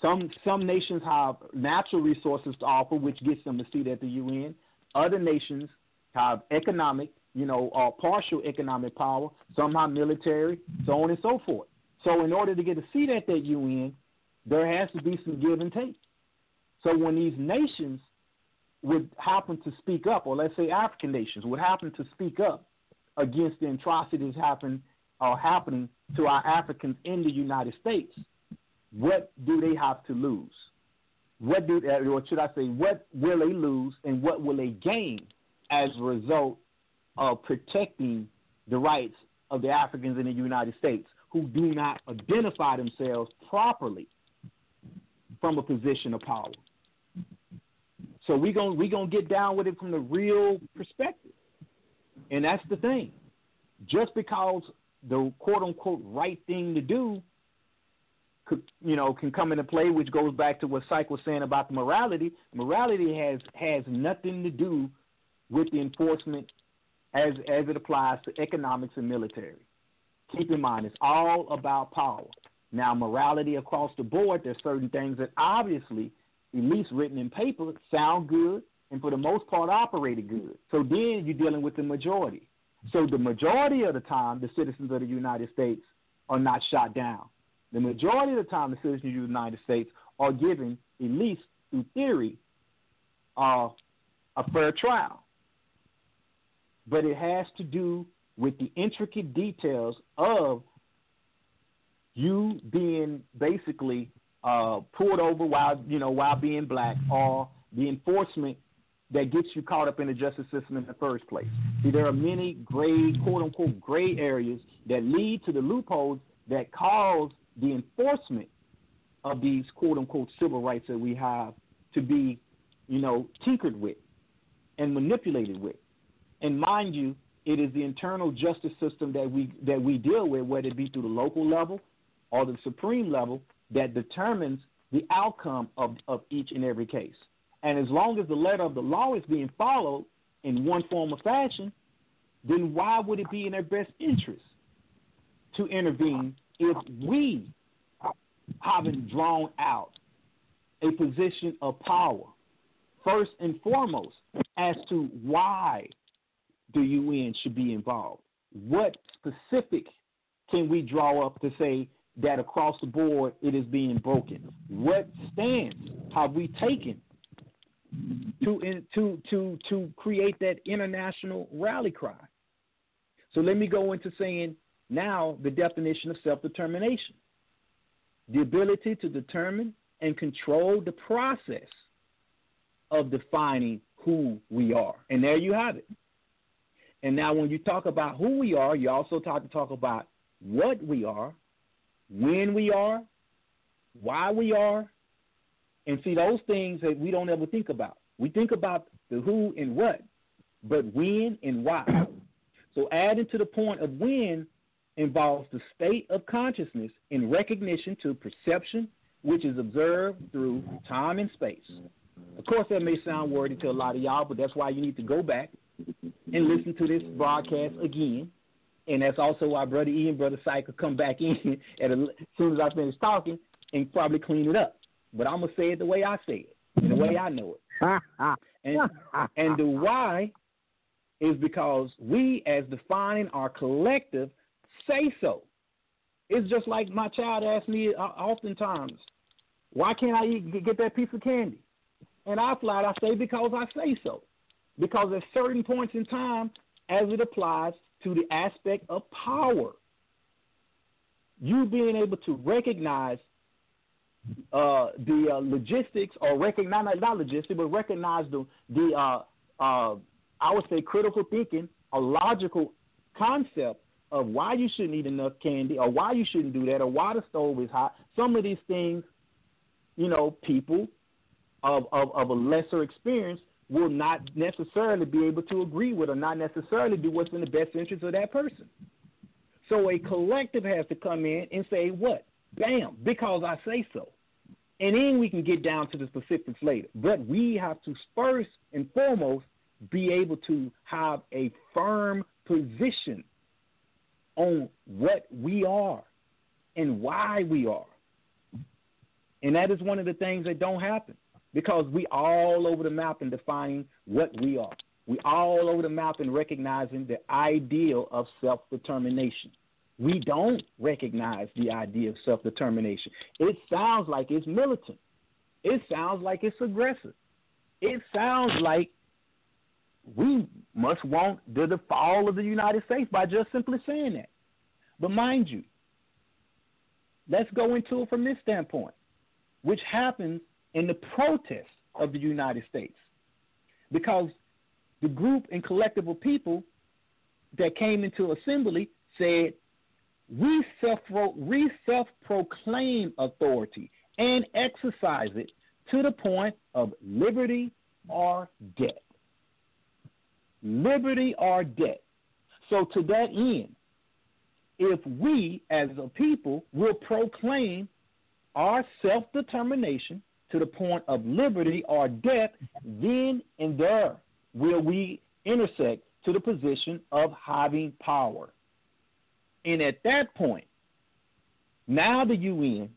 Some some nations have natural resources to offer, which gets them a seat at the UN. Other nations have economic, you know, or partial economic power. Some have military, so on and so forth. So in order to get a seat at that UN, there has to be some give and take. So when these nations would happen to speak up, or let's say African nations would happen to speak up against the atrocities happen are happening to our Africans in the United States, what do they have to lose? what do uh, or should I say what will they lose and what will they gain as a result of protecting the rights of the Africans in the United States who do not identify themselves properly from a position of power. So we're going we gonna get down with it from the real perspective, and that's the thing. Just because the quote unquote right thing to do could you know can come into play, which goes back to what Psych was saying about the morality. Morality has has nothing to do with the enforcement as as it applies to economics and military. Keep in mind, it's all about power. Now, morality across the board, there's certain things that obviously, at least written in paper, sound good and for the most part operated good. So then you're dealing with the majority. So the majority of the time, the citizens of the United States are not shot down. The majority of the time, the citizens of the United States are given, at least through theory, uh, a fair trial. But it has to do with the intricate details of you being basically uh, pulled over while you know while being black, or the enforcement that gets you caught up in the justice system in the first place. See, there are many gray, quote unquote, gray areas that lead to the loopholes that cause the enforcement of these quote unquote civil rights that we have to be, you know, tinkered with and manipulated with. And mind you, it is the internal justice system that we that we deal with, whether it be through the local level or the supreme level that determines the outcome of, of each and every case. And as long as the letter of the law is being followed in one form or fashion, then why would it be in their best interest to intervene if we haven't drawn out a position of power, first and foremost, as to why the UN should be involved? What specific can we draw up to say that across the board it is being broken? What stance have we taken to to to to create that international rally cry? So let me go into saying now the definition of self-determination: the ability to determine and control the process of defining who we are. And there you have it. And now, when you talk about who we are, you also talk to talk about what we are when we are, why we are, and see those things that we don't ever think about. We think about the who and what, but when and why. So adding to the point of when involves the state of consciousness in recognition to perception, which is observed through time and space. Of course, that may sound wordy to a lot of y'all, but that's why you need to go back and listen to this broadcast again and that's also why Brother E and Brother Psych will come back in at a, as soon as I finish talking and probably clean it up. But I'm gonna say it the way I say it, and the way I know it. and and the why is because we, as defining our collective, say so. It's just like my child asks me uh, oftentimes, "Why can't I eat, get that piece of candy?" And I flat I say because I say so. Because at certain points in time, as it applies to the aspect of power. You being able to recognize uh, the uh, logistics, or recognize not logistics, but recognize the the uh, uh, I would say critical thinking, a logical concept of why you shouldn't eat enough candy, or why you shouldn't do that, or why the stove is hot. Some of these things, you know, people of of, of a lesser experience will not necessarily be able to agree with or not necessarily do what's in the best interest of that person. So a collective has to come in and say, what? Bam, because I say so. And then we can get down to the specifics later. But we have to first and foremost be able to have a firm position on what we are and why we are. And that is one of the things that don't happen because we all over the map in defining what we are. We all over the map in recognizing the ideal of self-determination. We don't recognize the idea of self-determination. It sounds like it's militant. It sounds like it's aggressive. It sounds like we must want the, the fall of the United States by just simply saying that. But mind you, let's go into it from this standpoint, which happens in the protest of the United States because the group and collective of people that came into assembly said, we self we self proclaim authority and exercise it to the point of liberty or death. Liberty or death. So to that end, if we as a people will proclaim our self determination to the point of liberty or death, then and there will we intersect to the position of having power. And at that point, now the UN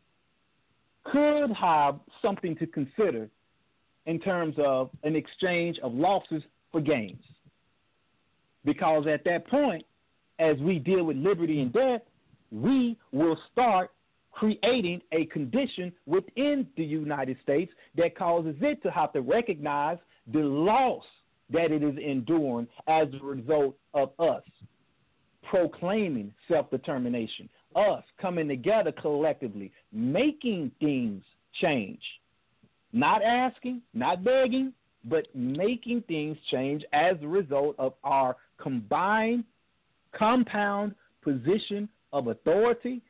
could have something to consider in terms of an exchange of losses for gains. Because at that point, as we deal with liberty and death, we will start creating a condition within the United States that causes it to have to recognize the loss that it is enduring as a result of us proclaiming self determination, us coming together collectively, making things change. Not asking, not begging, but making things change as a result of our combined, compound position of authority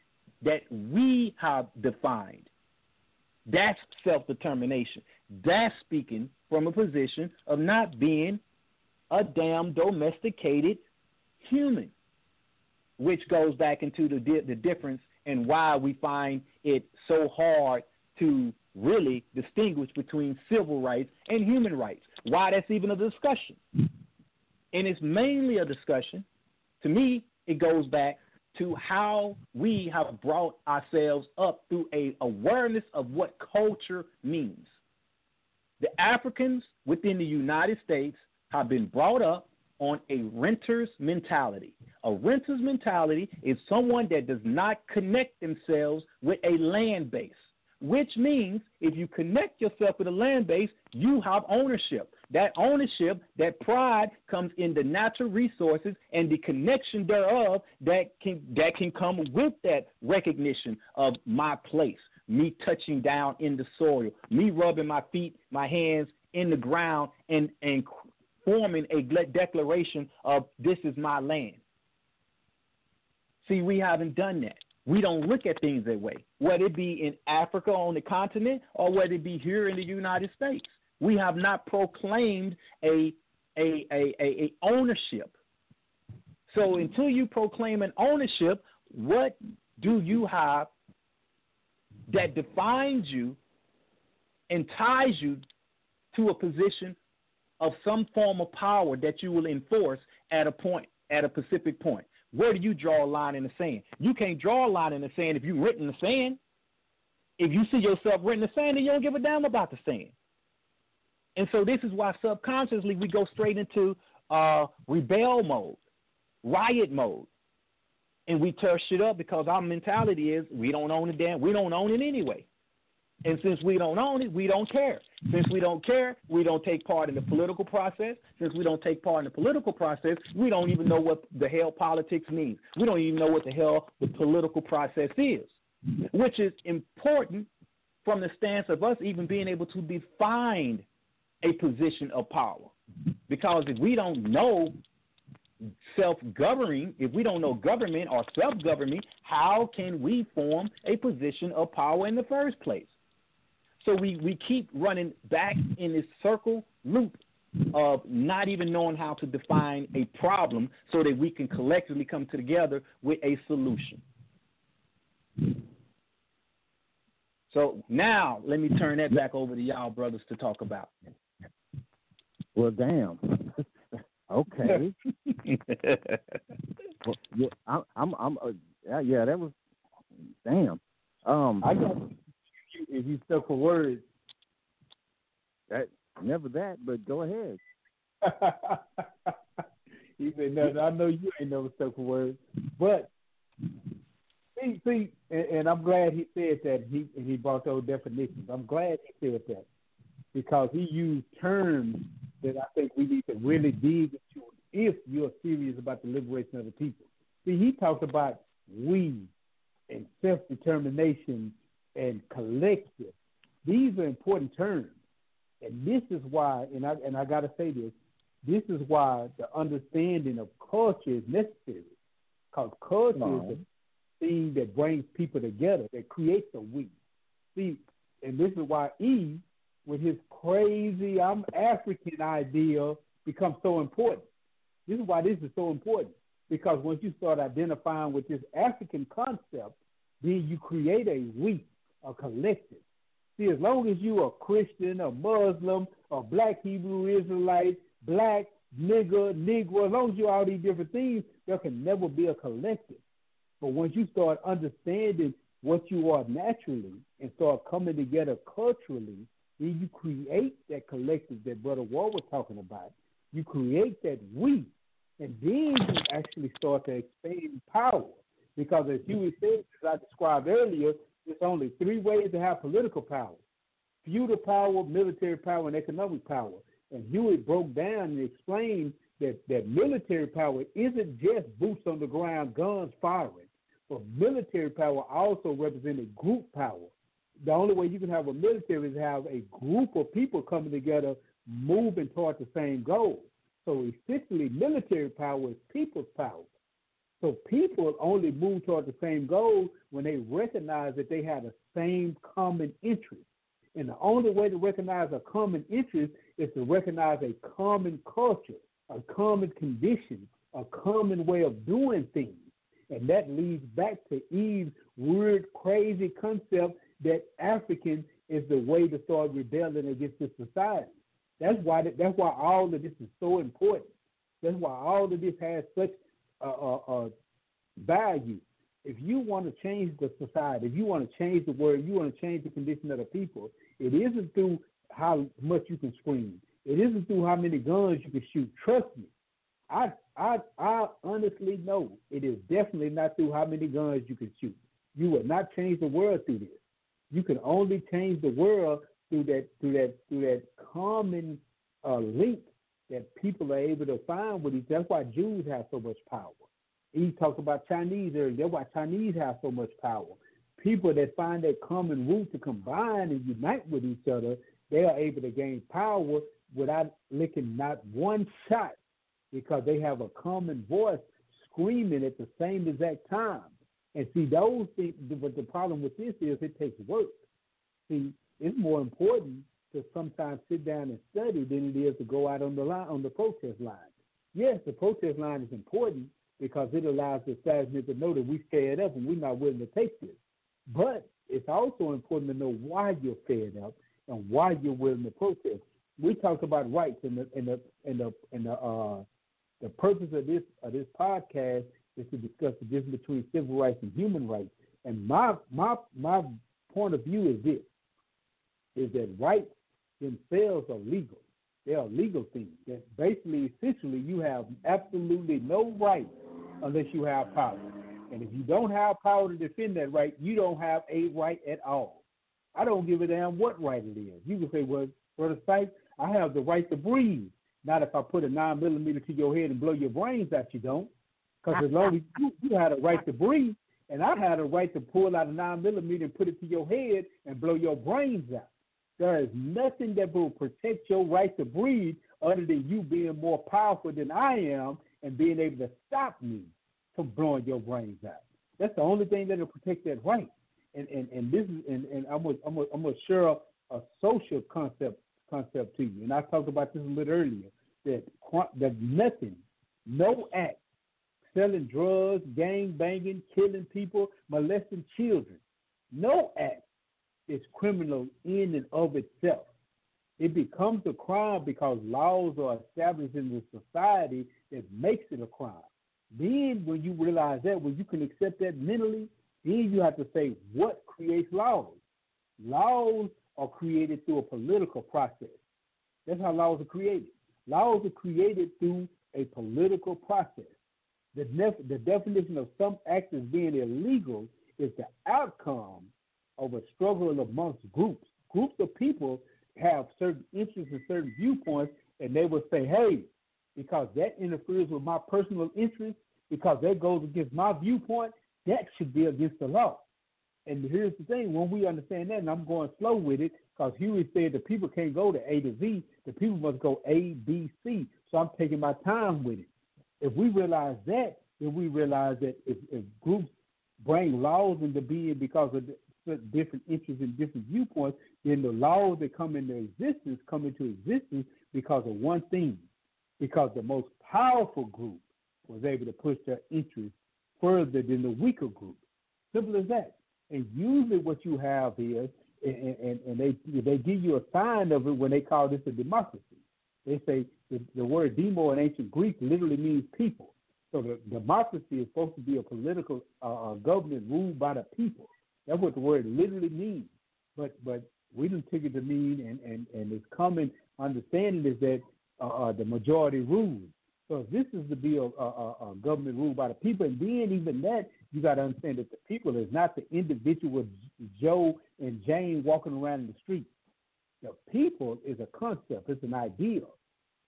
that we have defined. That's self determination. That's speaking from a position of not being a damn domesticated human, which goes back into the, di- the difference and why we find it so hard to really distinguish between civil rights and human rights. Why that's even a discussion. And it's mainly a discussion. To me, it goes back to how we have brought ourselves up through a awareness of what culture means. The Africans within the United States have been brought up on a renter's mentality. A renter's mentality is someone that does not connect themselves with a land base, which means if you connect yourself with a land base, you have ownership. That ownership, that pride comes in the natural resources and the connection thereof that can that can come with that recognition of my place, me touching down in the soil, me rubbing my feet, my hands in the ground and and forming a declaration of this is my land. See, we haven't done that. We don't look at things that way, whether it be in Africa on the continent or whether it be here in the United States. We have not proclaimed a a, a, a, ownership. So until you proclaim an ownership, what do you have that defines you and ties you to a position of some form of power that you will enforce at a point, at a specific point. Where do you draw a line in the sand? You can't draw a line in the sand if you're written the sand. If you see yourself written the sand, then you don't give a damn about the sand. And so this is why subconsciously we go straight into uh, rebel mode, riot mode, and we tear shit up because our mentality is we don't own it damn, we don't own it anyway. And since we don't own it, we don't care. Since we don't care, we don't take part in the political process. Since we don't take part in the political process, we don't even know what the hell politics means. We don't even know what the hell the political process is, which is important from the stance of us even being able to define a position of power. Because if we don't know self governing, if we don't know government or self governing, how can we form a position of power in the first place? So we, we keep running back in this circle loop of not even knowing how to define a problem so that we can collectively come together with a solution. So now let me turn that back over to y'all brothers to talk about. Well, damn. okay. well, yeah, I'm, I'm, I'm uh, yeah, yeah, that was damn. Um, I got if you stuck for words. That never that, but go ahead. he said, "No, I know you ain't never stuck for words, but see, see, and, and I'm glad he said that. He and he brought those definitions. I'm glad he said that because he used terms that I think we need to really dig into if you're serious about the liberation of the people. See, he talked about we and self determination and collective. These are important terms. And this is why, and I and I gotta say this, this is why the understanding of culture is necessary. Because culture is the thing that brings people together, that creates a we. See, and this is why Eve, with his crazy I'm African idea, becomes so important. This is why this is so important. Because once you start identifying with this African concept, then you create a we, a collective. See, as long as you are Christian, a Muslim, a black Hebrew Israelite, black, nigger, negro, as long as you're all these different things, there can never be a collective. But once you start understanding what you are naturally and start coming together culturally, then you create that collective that Brother Wall was talking about. You create that we, and then you actually start to expand power. Because as Huey said, as I described earlier, there's only three ways to have political power feudal power, military power, and economic power. And Huey broke down and explained that, that military power isn't just boots on the ground, guns firing, but military power also represented group power. The only way you can have a military is have a group of people coming together, moving toward the same goal. So essentially, military power is people's power. So people only move toward the same goal when they recognize that they have the same common interest. And the only way to recognize a common interest is to recognize a common culture, a common condition, a common way of doing things. And that leads back to Eve's weird, crazy concept that African is the way to start rebelling against the society. That's why that's why all of this is so important. That's why all of this has such a value. If you want to change the society, if you want to change the world, you want to change the condition of the people, it isn't through how much you can scream. It isn't through how many guns you can shoot. Trust me. I I I honestly know it is definitely not through how many guns you can shoot. You will not change the world through this. You can only change the world through that through that through that common uh, link that people are able to find with each. That's why Jews have so much power. He talked about Chinese earlier. That's why Chinese have so much power. People that find that common root to combine and unite with each other, they are able to gain power without licking not one shot because they have a common voice screaming at the same exact time. And see, those things, but the problem with this is it takes work. See, it's more important to sometimes sit down and study than it is to go out on the line on the protest line. Yes, the protest line is important because it allows the establishment to know that we fed up and we're not willing to take this. But it's also important to know why you're fed up and why you're willing to protest. We talked about rights and the and the and the and the uh, the purpose of this of this podcast is to discuss the difference between civil rights and human rights. And my my my point of view is this: is that rights themselves are legal. They are legal things. That basically, essentially, you have absolutely no right unless you have power. And if you don't have power to defend that right, you don't have a right at all. I don't give a damn what right it is. You can say, well, Brother Sykes, I have the right to breathe. Not if I put a nine millimeter to your head and blow your brains out, you don't. Because as long as you, you had a right to breathe, and I had a right to pull out a nine millimeter and put it to your head and blow your brains out. There is nothing that will protect your right to breathe other than you being more powerful than I am and being able to stop me from blowing your brains out. That's the only thing that will protect that right. And and, and this is and, and I'm gonna, I'm gonna, I'm gonna share a, a social concept concept to you. And I talked about this a little earlier that that nothing, no act, selling drugs, gang banging, killing people, molesting children, no act is criminal in and of itself. It becomes a crime because laws are established in the society that makes it a crime. Then, when you realize that, when you can accept that mentally, then you have to say, what creates laws? Laws are created through a political process. That's how laws are created. Laws are created through a political process. The, nef- the definition of some acts as being illegal is the outcome of a struggle amongst groups. Groups of people have certain interests and certain viewpoints, and they will say, hey, because that interferes with my personal interest, because that goes against my viewpoint, that should be against the law. And here's the thing when we understand that, and I'm going slow with it, Because Huey said the people can't go to A to Z, the people must go A, B, C. So I'm taking my time with it. If we realize that, then we realize that if, if groups bring laws into being because of different interests and different viewpoints, then the laws that come into existence come into existence because of one thing, because the most powerful group was able to push their interests further than the weaker group. Simple as that. And usually, what you have is, and, and, and they they give you a sign of it when they call this a democracy. They say the, the word demo in ancient Greek literally means people. So the democracy is supposed to be a political uh, uh, government ruled by the people. That's what the word literally means. But but we didn't take it to mean, and and and its common understanding is that uh, uh, the majority rules. So if this is to be a, a, a government ruled by the people, and then even that, you got to understand that the people is not the individual Joe and Jane walking around in the street. The people is a concept, it's an ideal.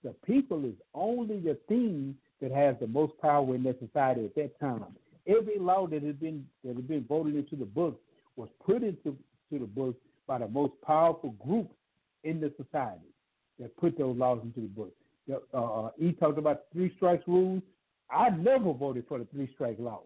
The people is only the thing that has the most power in that society at that time. Every law that has been that has been voted into the book was put into to the book by the most powerful groups in the society that put those laws into the book. Uh, uh, he talked about the three strikes rules. I never voted for the three strike law.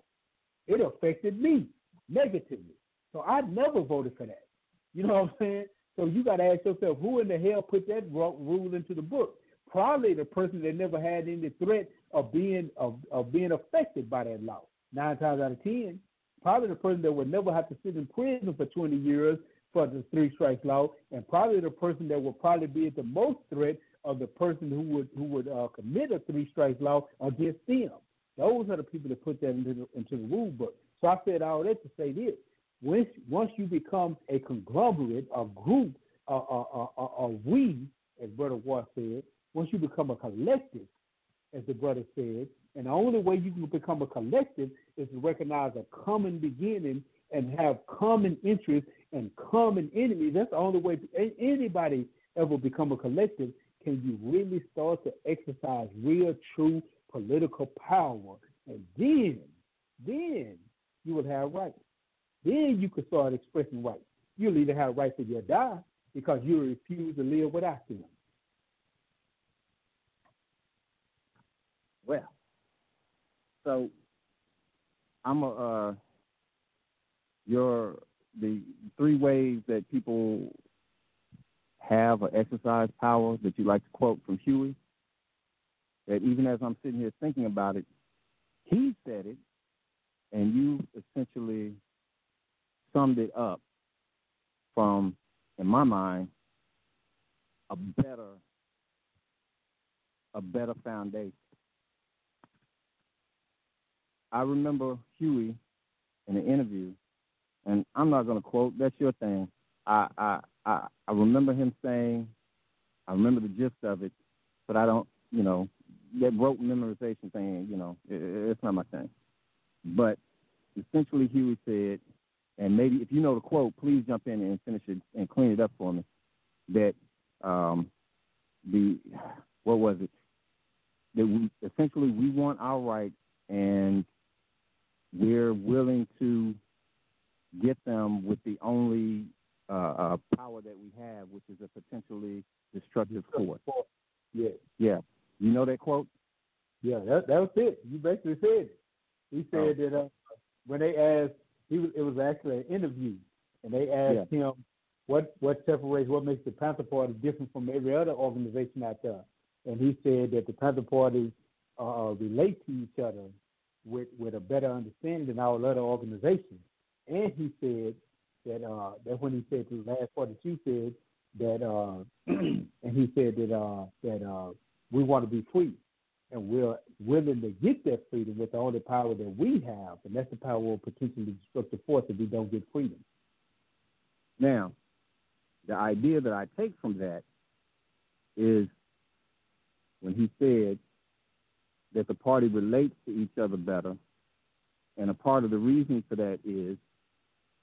It affected me negatively. So I never voted for that. You know what I'm saying? So you got to ask yourself, who in the hell put that rule into the book? Probably the person that never had any threat of being of, of being affected by that law. Nine times out of ten, probably the person that would never have to sit in prison for 20 years for the three strikes law, and probably the person that would probably be at the most threat of the person who would who would uh, commit a three strikes law against them. Those are the people that put that into the, into the rule book. So I said all that to say this: once once you become a conglomerate, a group, a, a, a, a we, as Brother Watt said, once you become a collective, as the brother said, and the only way you can become a collective is to recognize a common beginning and have common interests and common enemies. That's the only way anybody ever become a collective can you really start to exercise real, true political power. And then, then you will have rights. Then you can start expressing rights. You'll either have rights or you'll die because you refuse to live without them. Well, so I'm a uh, your the three ways that people have or exercise power that you like to quote from Huey. That even as I'm sitting here thinking about it, he said it, and you essentially summed it up from, in my mind, a better a better foundation. I remember Huey in an interview, and I'm not going to quote. That's your thing. I, I I I remember him saying, I remember the gist of it, but I don't, you know, that rote memorization thing, you know, it, it's not my thing. But essentially, Huey said, and maybe if you know the quote, please jump in and finish it and clean it up for me. That um, the what was it? That we essentially we want our rights and we're willing to get them with the only uh, uh, power that we have, which is a potentially destructive force. Yeah. Yeah. You know that quote? Yeah, that that was it. You basically said it. He said oh. that uh, when they asked, he was it was actually an interview, and they asked yeah. him what what separates what makes the Panther Party different from every other organization out there, and he said that the Panther Party uh, uh relate to each other with with a better understanding than our other organizations. And he said that uh that when he said the last part that you said that uh and he said that uh that uh we want to be free and we're willing to get that freedom with all the power that we have, and that's the power of potentially destructive force if we don't get freedom. Now, the idea that I take from that is when he said that the party relates to each other better. And a part of the reason for that is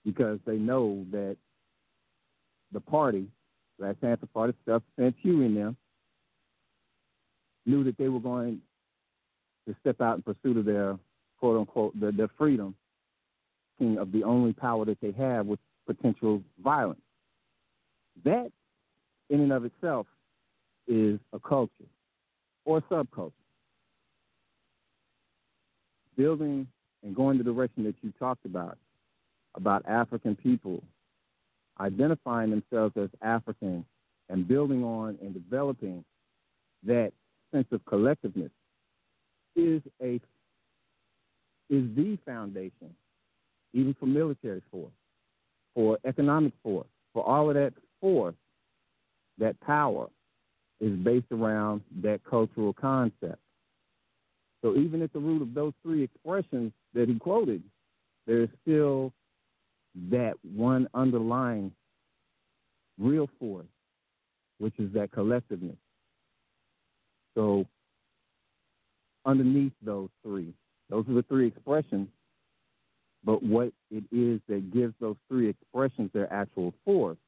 because they know that the party, Black Panther Party, stuff sent you in them, knew that they were going to step out in pursuit of their quote unquote their, their freedom of the only power that they have with potential violence. That, in and of itself, is a culture or a subculture. Building and going the direction that you talked about, about African people identifying themselves as African and building on and developing that sense of collectiveness is a is the foundation, even for military force, for economic force, for all of that force, that power is based around that cultural concept. So even at the root of those three expressions that he quoted, there's still that one underlying real force, which is that collectiveness. So underneath those three, those are the three expressions, but what it is that gives those three expressions their actual force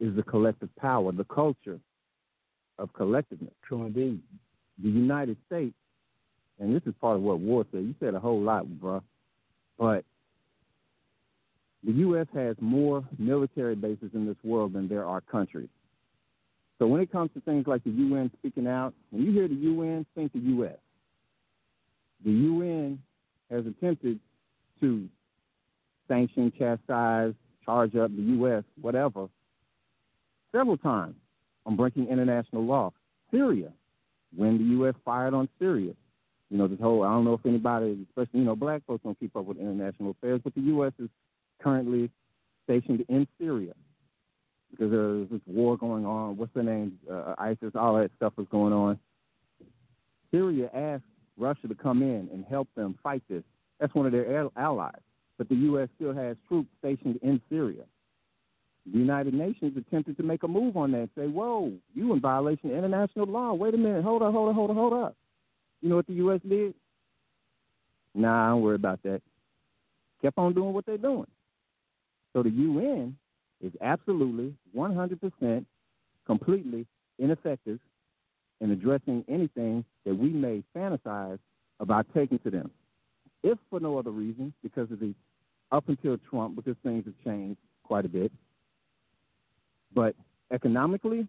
is the collective power, the culture of collectiveness. True indeed. The United States, and this is part of what War said. You said a whole lot, bro, but the U.S. has more military bases in this world than there are countries. So when it comes to things like the UN speaking out, when you hear the UN, think the U.S. The UN has attempted to sanction, chastise, charge up the U.S., whatever, several times on breaking international law. Syria, when the U.S. fired on Syria, you know, this whole, I don't know if anybody, especially, you know, black folks don't keep up with international affairs, but the U.S. is currently stationed in Syria because there's this war going on. What's the name? Uh, ISIS, all that stuff is going on. Syria asked Russia to come in and help them fight this. That's one of their allies. But the U.S. still has troops stationed in Syria. The United Nations attempted to make a move on that and say, whoa, you in violation of international law. Wait a minute. Hold up, hold up, hold up, hold up. You know what the U.S. did? Nah, I don't worry about that. Kept on doing what they're doing. So the UN is absolutely 100% completely ineffective in addressing anything that we may fantasize about taking to them. If for no other reason, because of the up until Trump, because things have changed quite a bit. But economically,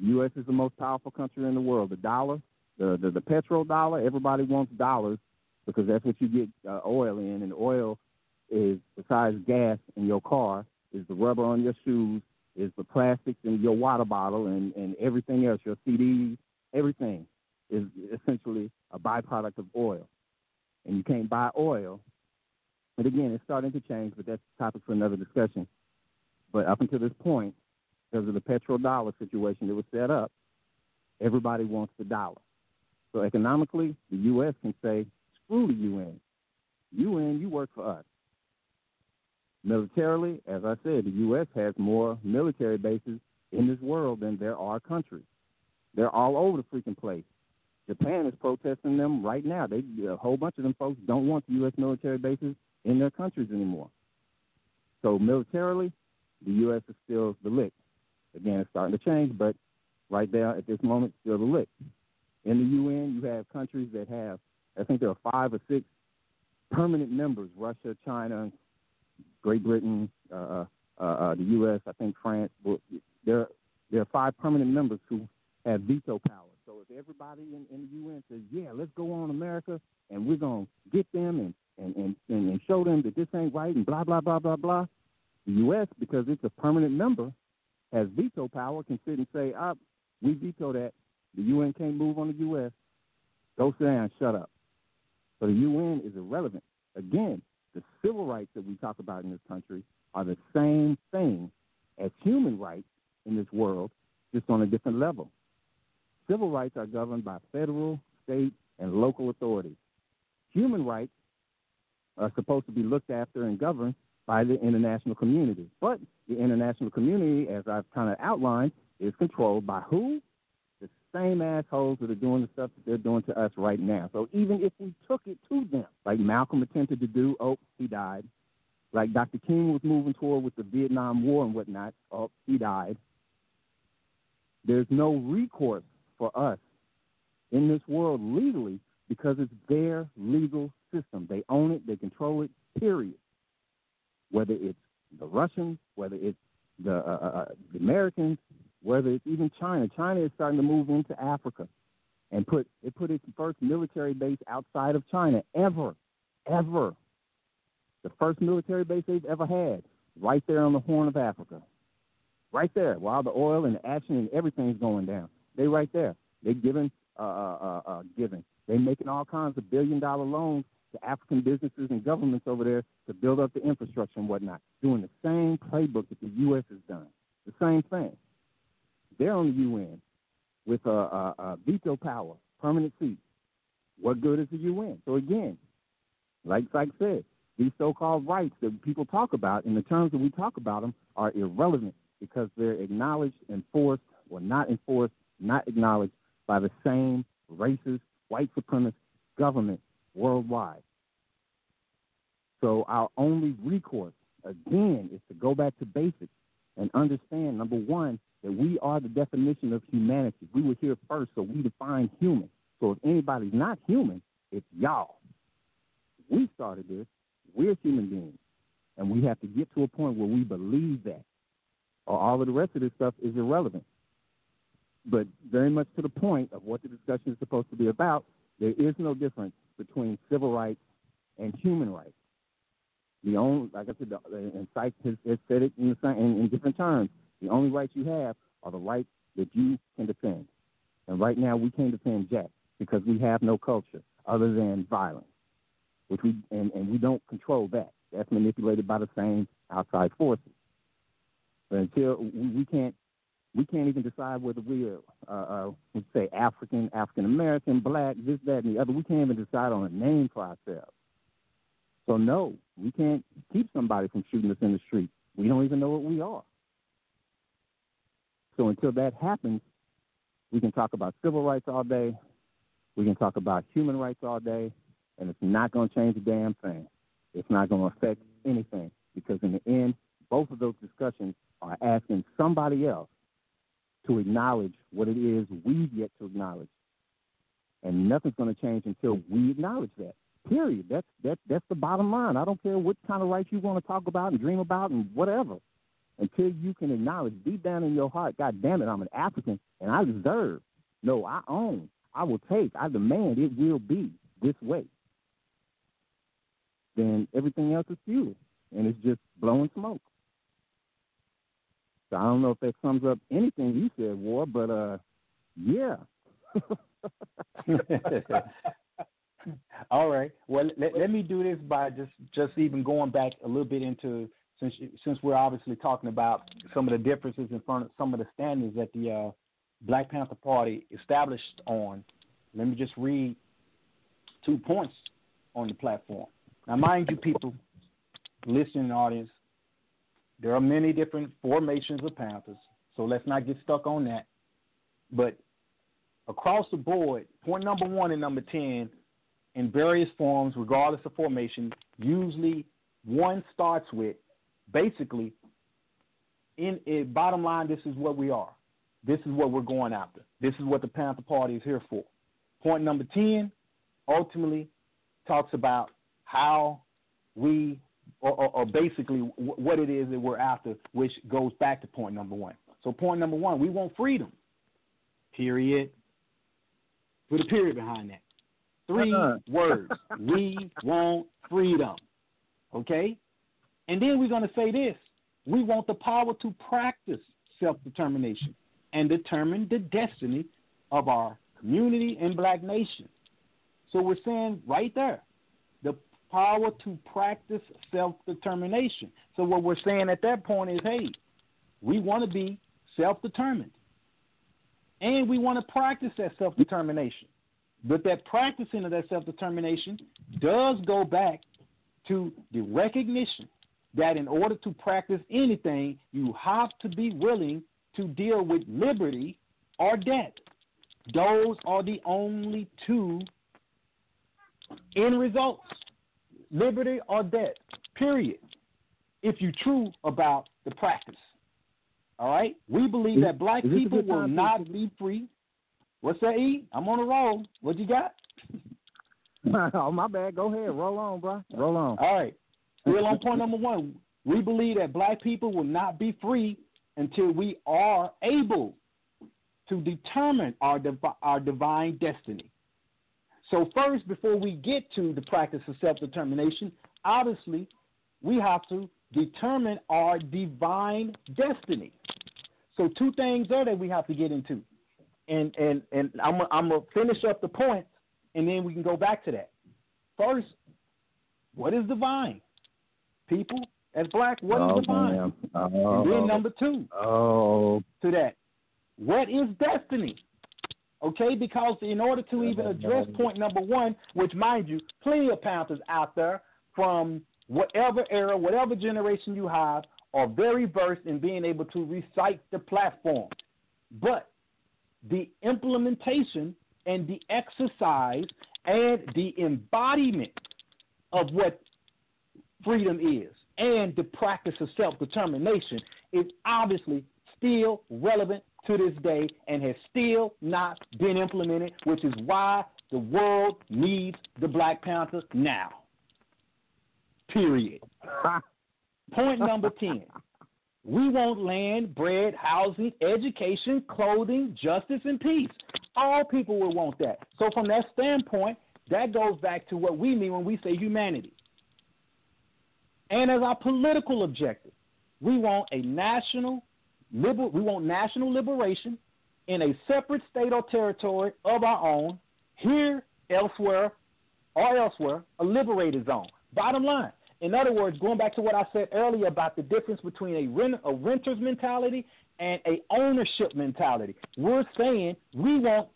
the U.S. is the most powerful country in the world. The dollar, the, the, the petrodollar, everybody wants dollars because that's what you get uh, oil in, and oil is besides gas in your car, is the rubber on your shoes, is the plastics in your water bottle, and and everything else, your CDs, everything is essentially a byproduct of oil. And you can't buy oil. And again, it's starting to change, but that's a topic for another discussion. But up until this point, because of the petrodollar situation that was set up, everybody wants the dollar. So economically, the U.S. can say, screw the UN. UN, you work for us. Militarily, as I said, the U.S. has more military bases in this world than there are countries. They're all over the freaking place. Japan is protesting them right now. They a whole bunch of them folks don't want the U.S. military bases in their countries anymore. So militarily, the U.S. is still the lick. Again, it's starting to change, but right there at this moment, still the lick. In the UN, you have countries that have, I think there are five or six permanent members: Russia, China, Great Britain, uh, uh, uh, the U.S., I think France. There, there are five permanent members who have veto power. So if everybody in, in the UN says, "Yeah, let's go on America, and we're gonna get them and and and and show them that this ain't right," and blah blah blah blah blah, the U.S. because it's a permanent member has veto power can sit and say, "Ah, we veto that. The UN can't move on the U.S. Go sit down, shut up." So the UN is irrelevant. Again, the civil rights that we talk about in this country are the same thing as human rights in this world, just on a different level. Civil rights are governed by federal, state, and local authorities. Human rights are supposed to be looked after and governed by the international community. But the international community, as I've kind of outlined, is controlled by who? Same assholes that are doing the stuff that they're doing to us right now. So even if we took it to them, like Malcolm attempted to do, oh, he died. Like Dr. King was moving toward with the Vietnam War and whatnot, oh, he died. There's no recourse for us in this world legally because it's their legal system. They own it, they control it, period. Whether it's the Russians, whether it's the, uh, uh, uh, the Americans, whether it's even China, China is starting to move into Africa and put it put its first military base outside of China ever, ever. The first military base they've ever had, right there on the Horn of Africa, right there. While the oil and the action and everything's going down, they right there. They giving, uh, uh, uh, uh giving. They making all kinds of billion dollar loans to African businesses and governments over there to build up the infrastructure and whatnot, doing the same playbook that the U.S. has done. The same thing. They're on the UN with a, a, a veto power, permanent seat. What good is the UN? So again, like Sykes said, these so-called rights that people talk about, in the terms that we talk about them, are irrelevant because they're acknowledged, enforced, or not enforced, not acknowledged by the same racist, white supremacist government worldwide. So our only recourse, again, is to go back to basics and understand, number one, that we are the definition of humanity. We were here first, so we define human. So if anybody's not human, it's y'all. We started this. We're human beings. And we have to get to a point where we believe that, or all of the rest of this stuff is irrelevant. But very much to the point of what the discussion is supposed to be about, there is no difference between civil rights and human rights. The only, like I said, the, and said it in, the, in, in different terms. The only rights you have are the rights that you can defend. And right now, we can't defend Jack because we have no culture other than violence, which we and, and we don't control that. That's manipulated by the same outside forces. But until we, can't we can't even decide whether we are, uh, uh, let's say, African, African American, black, this, that, and the other. We can't even decide on a name for ourselves. So no, we can't keep somebody from shooting us in the street. We don't even know what we are. So until that happens, we can talk about civil rights all day. We can talk about human rights all day, and it's not going to change a damn thing. It's not going to affect anything because in the end, both of those discussions are asking somebody else to acknowledge what it is we've yet to acknowledge. And nothing's going to change until we acknowledge that. Period. That's that that's the bottom line. I don't care what kind of rights you want to talk about and dream about and whatever. Until you can acknowledge deep down in your heart, God damn it, I'm an African and I deserve. No, I own. I will take. I demand it will be this way. Then everything else is futile and it's just blowing smoke. So I don't know if that sums up anything you said, War, but uh, yeah. All right. Well, let, let me do this by just just even going back a little bit into since since we're obviously talking about some of the differences in front of some of the standards that the uh, Black Panther Party established on. Let me just read two points on the platform. Now, mind you, people, listening audience, there are many different formations of Panthers, so let's not get stuck on that. But across the board, point number one and number 10, in various forms, regardless of formation, usually one starts with basically, in it, bottom line, this is what we are. This is what we're going after. This is what the Panther Party is here for. Point number 10 ultimately talks about how we or, or, or basically what it is that we're after, which goes back to point number one. So, point number one, we want freedom. Period. Put a period behind that. 3 uh-huh. words. We want freedom. Okay? And then we're going to say this we want the power to practice self determination and determine the destiny of our community and black nation. So we're saying right there, the power to practice self determination. So, what we're saying at that point is hey, we want to be self determined. And we want to practice that self determination. But that practicing of that self determination does go back to the recognition that in order to practice anything, you have to be willing to deal with liberty or death. Those are the only two end results liberty or death, period, if you're true about the practice. All right? We believe that black people will not be free. What's that, E? I'm on a roll. What you got? oh, my bad. Go ahead. Roll on, bro. Roll on. All right. Still on point number one. We believe that black people will not be free until we are able to determine our, our divine destiny. So, first, before we get to the practice of self determination, obviously, we have to determine our divine destiny. So, two things there that we have to get into. And, and, and I'm, I'm going to finish up the point, and then we can go back to that. First, what is divine? People, as black, what oh, is divine? Oh. And then oh. number two oh. to that, what is destiny? Okay, because in order to even address point number one, which mind you, plenty of Panthers out there from whatever era, whatever generation you have, are very versed in being able to recite the platform. But the implementation and the exercise and the embodiment of what freedom is and the practice of self determination is obviously still relevant to this day and has still not been implemented, which is why the world needs the Black Panther now. Period. Point number 10. We want land, bread, housing, education, clothing, justice, and peace. All people will want that. So, from that standpoint, that goes back to what we mean when we say humanity. And as our political objective, we want a national liber- we want national liberation in a separate state or territory of our own, here, elsewhere, or elsewhere, a liberated zone. Bottom line. In other words, going back to what I said earlier about the difference between a, rent- a renter's mentality and a ownership mentality, we're saying we want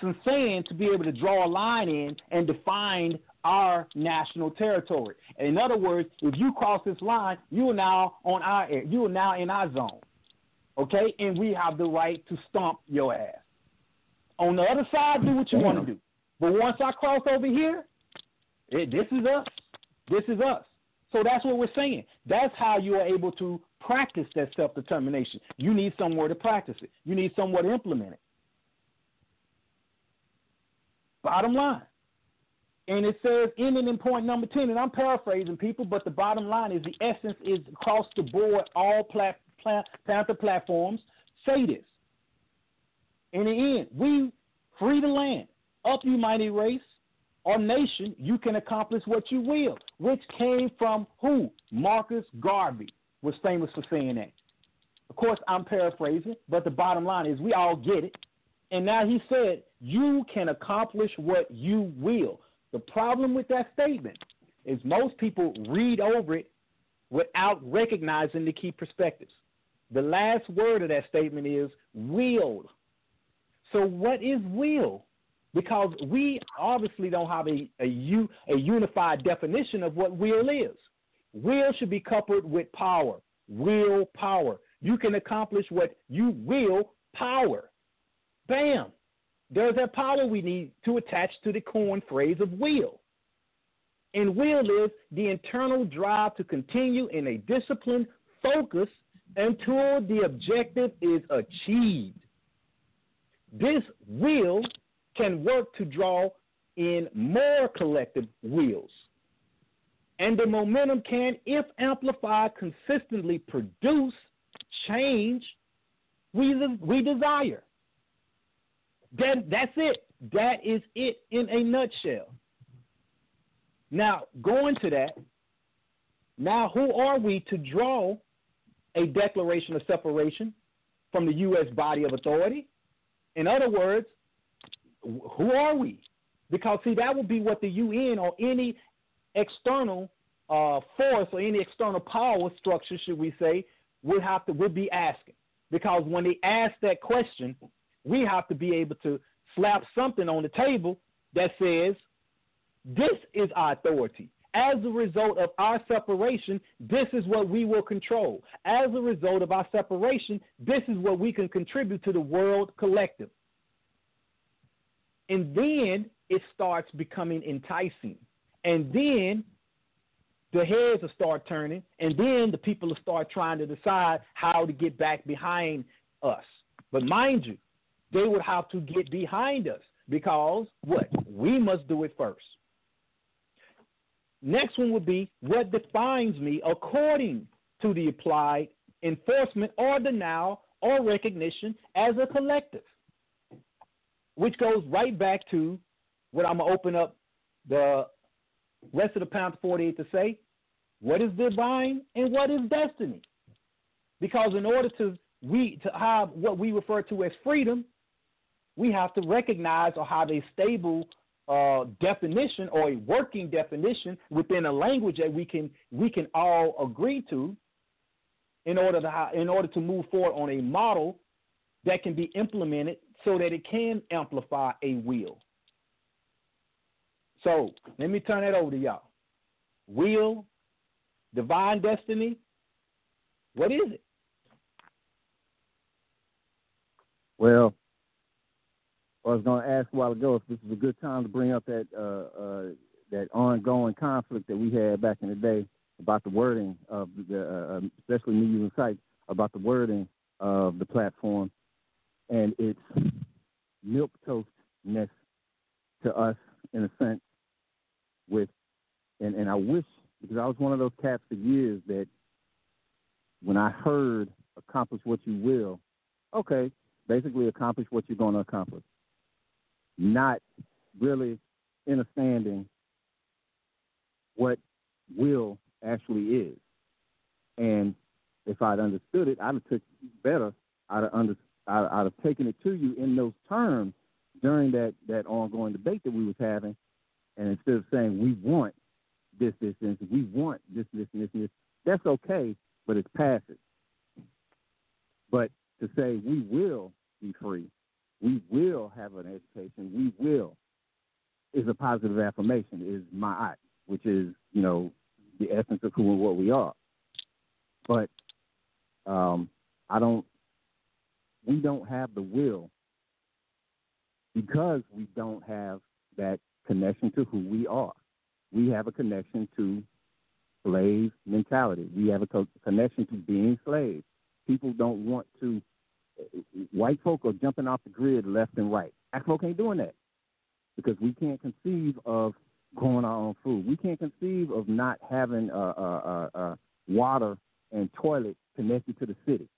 some saying to be able to draw a line in and define our national territory. In other words, if you cross this line, you are now on our you are now in our zone. Okay? And we have the right to stomp your ass. On the other side, do what you want to do. But once I cross over here, it, this is us. This is us. So that's what we're saying. That's how you are able to practice that self determination. You need somewhere to practice it, you need somewhere to implement it. Bottom line. And it says, ending in point number 10, and I'm paraphrasing people, but the bottom line is the essence is across the board, all plat, plat, Panther platforms say this. In the end, we free the land, up you mighty race or nation, you can accomplish what you will, which came from who? Marcus Garvey was famous for saying that. Of course, I'm paraphrasing, but the bottom line is we all get it. And now he said, you can accomplish what you will. The problem with that statement is most people read over it without recognizing the key perspectives. The last word of that statement is will. So, what is will? Because we obviously don't have a, a, u, a unified definition of what will is. Will should be coupled with power. Will power. You can accomplish what you will power. Bam. There's that power we need to attach to the corn phrase of will. And will is the internal drive to continue in a disciplined focus until the objective is achieved. This will can work to draw in more collective wills. And the momentum can, if amplified, consistently produce change we, we desire. That, that's it. That is it in a nutshell. Now, going to that, now who are we to draw a declaration of separation from the U.S. body of authority? In other words, who are we? Because, see, that would be what the UN or any external uh, force or any external power structure, should we say, would have to would be asking. Because when they ask that question, we have to be able to slap something on the table that says, this is our authority. As a result of our separation, this is what we will control. As a result of our separation, this is what we can contribute to the world collective. And then it starts becoming enticing. And then the heads will start turning, and then the people will start trying to decide how to get back behind us. But mind you, they would have to get behind us because what? We must do it first. Next one would be what defines me according to the applied enforcement or denial or recognition as a collective. Which goes right back to what I'm going to open up the rest of the pound 48 to say what is divine and what is destiny. Because in order to we to have what we refer to as freedom, we have to recognize or have a stable uh, definition or a working definition within a language that we can we can all agree to in order to in order to move forward on a model that can be implemented so that it can amplify a will. So let me turn that over to y'all. Will, divine destiny, what is it? Well, I was going to ask a while ago if this is a good time to bring up that uh, uh, that ongoing conflict that we had back in the day about the wording of the, uh, um, especially me using sites about the wording of the platform and its milk toastness to us in a sense. With and and I wish because I was one of those cats for years that when I heard accomplish what you will, okay, basically accomplish what you're going to accomplish not really understanding what will actually is. And if I'd understood it, I'd have took better. I'd have, under, I'd, I'd have taken it to you in those terms during that, that ongoing debate that we was having. And instead of saying we want this, this, this, we want this, this, and this, and this, that's okay, but it's passive. But to say we will be free we will have an education. We will is a positive affirmation. Is my act, which is you know the essence of who and what we are. But um, I don't. We don't have the will because we don't have that connection to who we are. We have a connection to slave mentality. We have a co- connection to being slaves. People don't want to white folk are jumping off the grid left and right. Black folk ain't doing that because we can't conceive of growing our own food. We can't conceive of not having uh, uh, uh, uh, water and toilet connected to the city.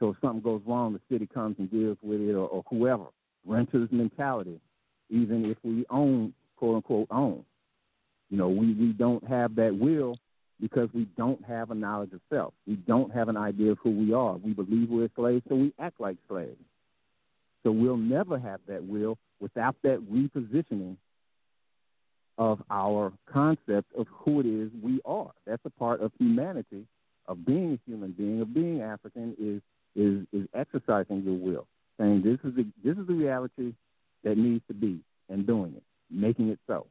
So if something goes wrong, the city comes and deals with it, or, or whoever. Renters mentality, even if we own, quote unquote, own. You know, we, we don't have that will because we don't have a knowledge of self. We don't have an idea of who we are. We believe we're slaves, so we act like slaves. So we'll never have that will without that repositioning of our concept of who it is we are. That's a part of humanity, of being a human being, of being African, is is is exercising your will, saying this is the this is the reality that needs to be, and doing it, making it so.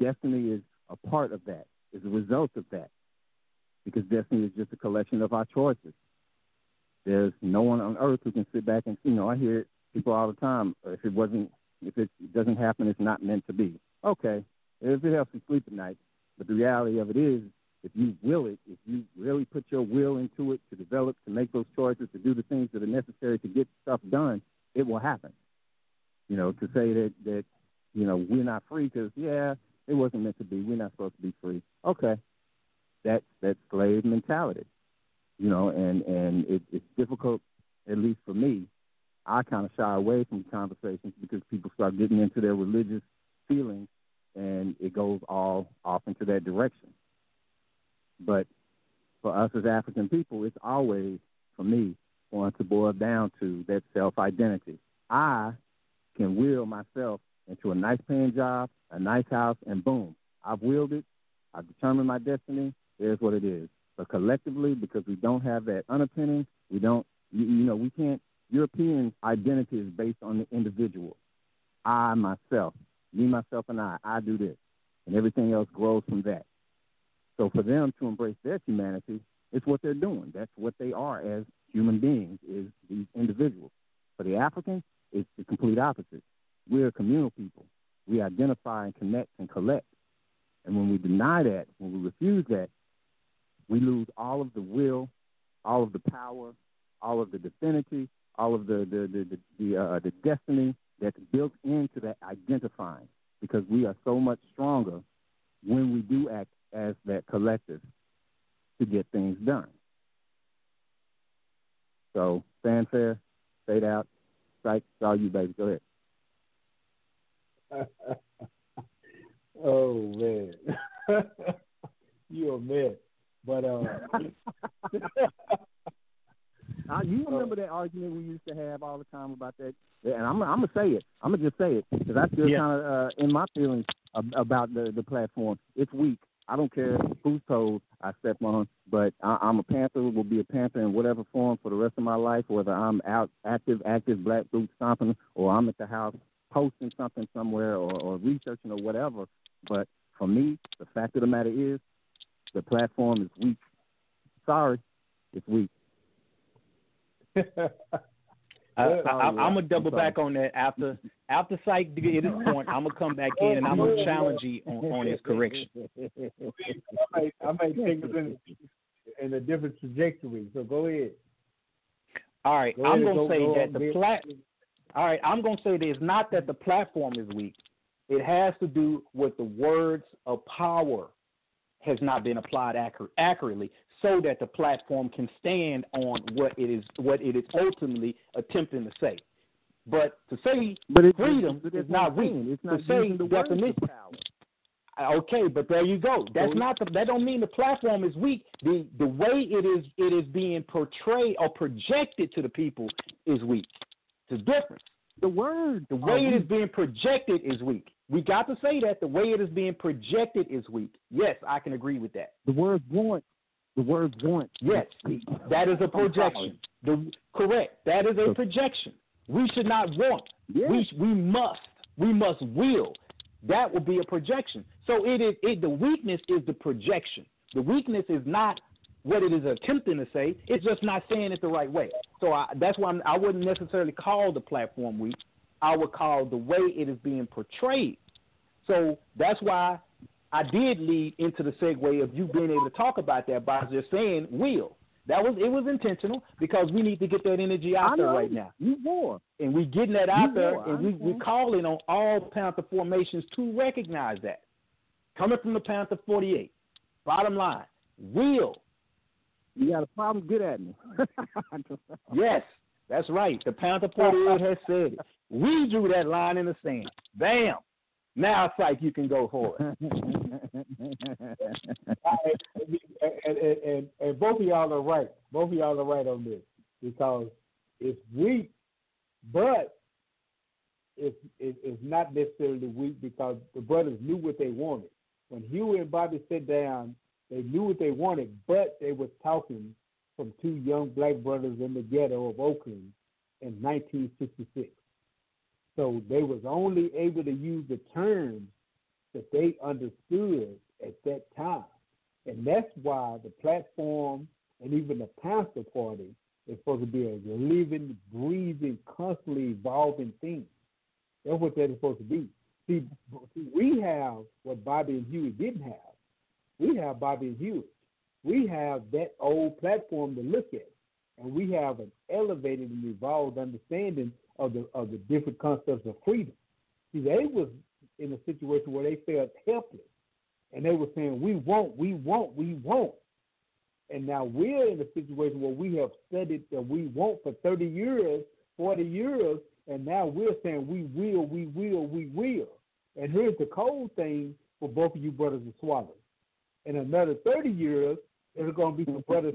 Destiny is a part of that is a result of that. Because destiny is just a collection of our choices. There's no one on earth who can sit back and you know, I hear people all the time, if it wasn't if it doesn't happen it's not meant to be. Okay. If it helps you sleep at night. But the reality of it is if you will it, if you really put your will into it to develop, to make those choices, to do the things that are necessary to get stuff done, it will happen. You know, to say that that you know we're not free because yeah, it wasn't meant to be. We're not supposed to be free. Okay, that's that slave mentality, you know, and and it, it's difficult, at least for me. I kind of shy away from conversations because people start getting into their religious feelings, and it goes all off into that direction. But for us as African people, it's always, for me, going to boil down to that self identity. I can will myself into a nice paying job, a nice house, and boom, I've willed it. I've determined my destiny. Here's what it is. But collectively, because we don't have that underpinning, we don't, you, you know, we can't. European identity is based on the individual. I, myself, me, myself, and I, I do this. And everything else grows from that. So for them to embrace their humanity, it's what they're doing. That's what they are as human beings, is these individuals. For the African, it's the complete opposite. We're communal people. We identify and connect and collect. And when we deny that, when we refuse that, we lose all of the will, all of the power, all of the divinity, all of the the the the, the, uh, the destiny that's built into that identifying. Because we are so much stronger when we do act as that collective. to get things done. So fanfare, fade out, strike, all you, baby. Go ahead. oh man, you a mess. But uh, uh, you remember that argument we used to have all the time about that? And I'm, I'm gonna say it. I'm gonna just say it because I feel yeah. kind of uh, in my feelings about the the platform. It's weak. I don't care whose toes I step on, but I, I'm a Panther. Will be a Panther in whatever form for the rest of my life. Whether I'm out active, active black boot stomping, or I'm at the house posting something somewhere, or, or researching or whatever. But for me, the fact of the matter is, the platform is weak. Sorry, it's weak. I, oh, am gonna double back on that after after Psych get his point. I'm gonna come back in and I'm gonna challenge you on, on his correction. I might, I might take us in, in a different trajectory. So go ahead. All right, go I'm ahead, gonna go, say go that the plat. All right, I'm gonna say that it's not that the platform is weak. It has to do with the words of power has not been applied accurate, accurately so that the platform can stand on what it is what it is ultimately attempting to say. But to say but freedom it's, is not weak. It's not to say the definition. Uh, okay, but there you go. That's so not the, that don't mean the platform is weak. The the way it is it is being portrayed or projected to the people is weak. A difference. The word, the way it oh, is being projected is weak. We got to say that the way it is being projected is weak. Yes, I can agree with that. The word want the word want. Yes, that is a projection. The, correct. That is a projection. We should not want. Yes. We we must. We must will. That will be a projection. So it is. It, the weakness is the projection. The weakness is not what it is attempting to say. It's just not saying it the right way. So I, that's why I'm, I would not necessarily call the platform weak. I would call the way it is being portrayed. So that's why I did lead into the segue of you being able to talk about that by just saying will. That was it was intentional because we need to get that energy out there right now. You war. And we're getting that out you there war. and we we calling on all Panther formations to recognize that. Coming from the Panther forty eight. Bottom line, will. You got a problem, get at me. yes, that's right. The Panther eight has said it. We drew that line in the sand. Bam. Now, it's like you can go for it. and, and, and, and, both of y'all are right. Both of y'all are right on this because it's weak, but it's, it, it's not necessarily weak because the brothers knew what they wanted. When Hugh and Bobby sat down, they knew what they wanted, but they were talking from two young black brothers in the ghetto of Oakland in 1966. So they was only able to use the terms that they understood at that time. And that's why the platform and even the Panther Party is supposed to be a living, breathing, constantly evolving thing. That's what that is supposed to be. See, we have what Bobby and Huey didn't have. We have Bobby Huey. We have that old platform to look at. And we have an elevated and evolved understanding of the of the different concepts of freedom. See, they was in a situation where they felt helpless, and they were saying, "We won't, we won't, we won't." And now we're in a situation where we have studied that we won't for 30 years, 40 years, and now we're saying we will, we will, we will. And here's the cold thing for both of you brothers and swallow. In another 30 years, there's going to be some brothers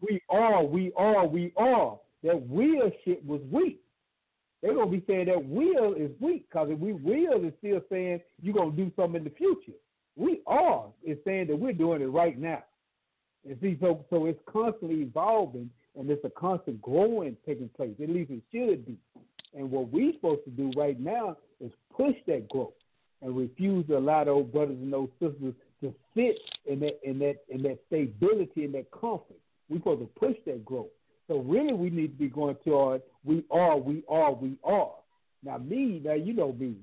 we are, we are, we are. That will shit was weak they're gonna be saying that will is weak because if we will is still saying you're gonna do something in the future. We are is saying that we're doing it right now. And see, so so it's constantly evolving and it's a constant growing taking place. At least it should be. And what we're supposed to do right now is push that growth and refuse to allow those brothers and those sisters to sit in that in that in that stability and that comfort. We're supposed to push that growth. So really, we need to be going toward we are, we are, we are. Now me, now you know me,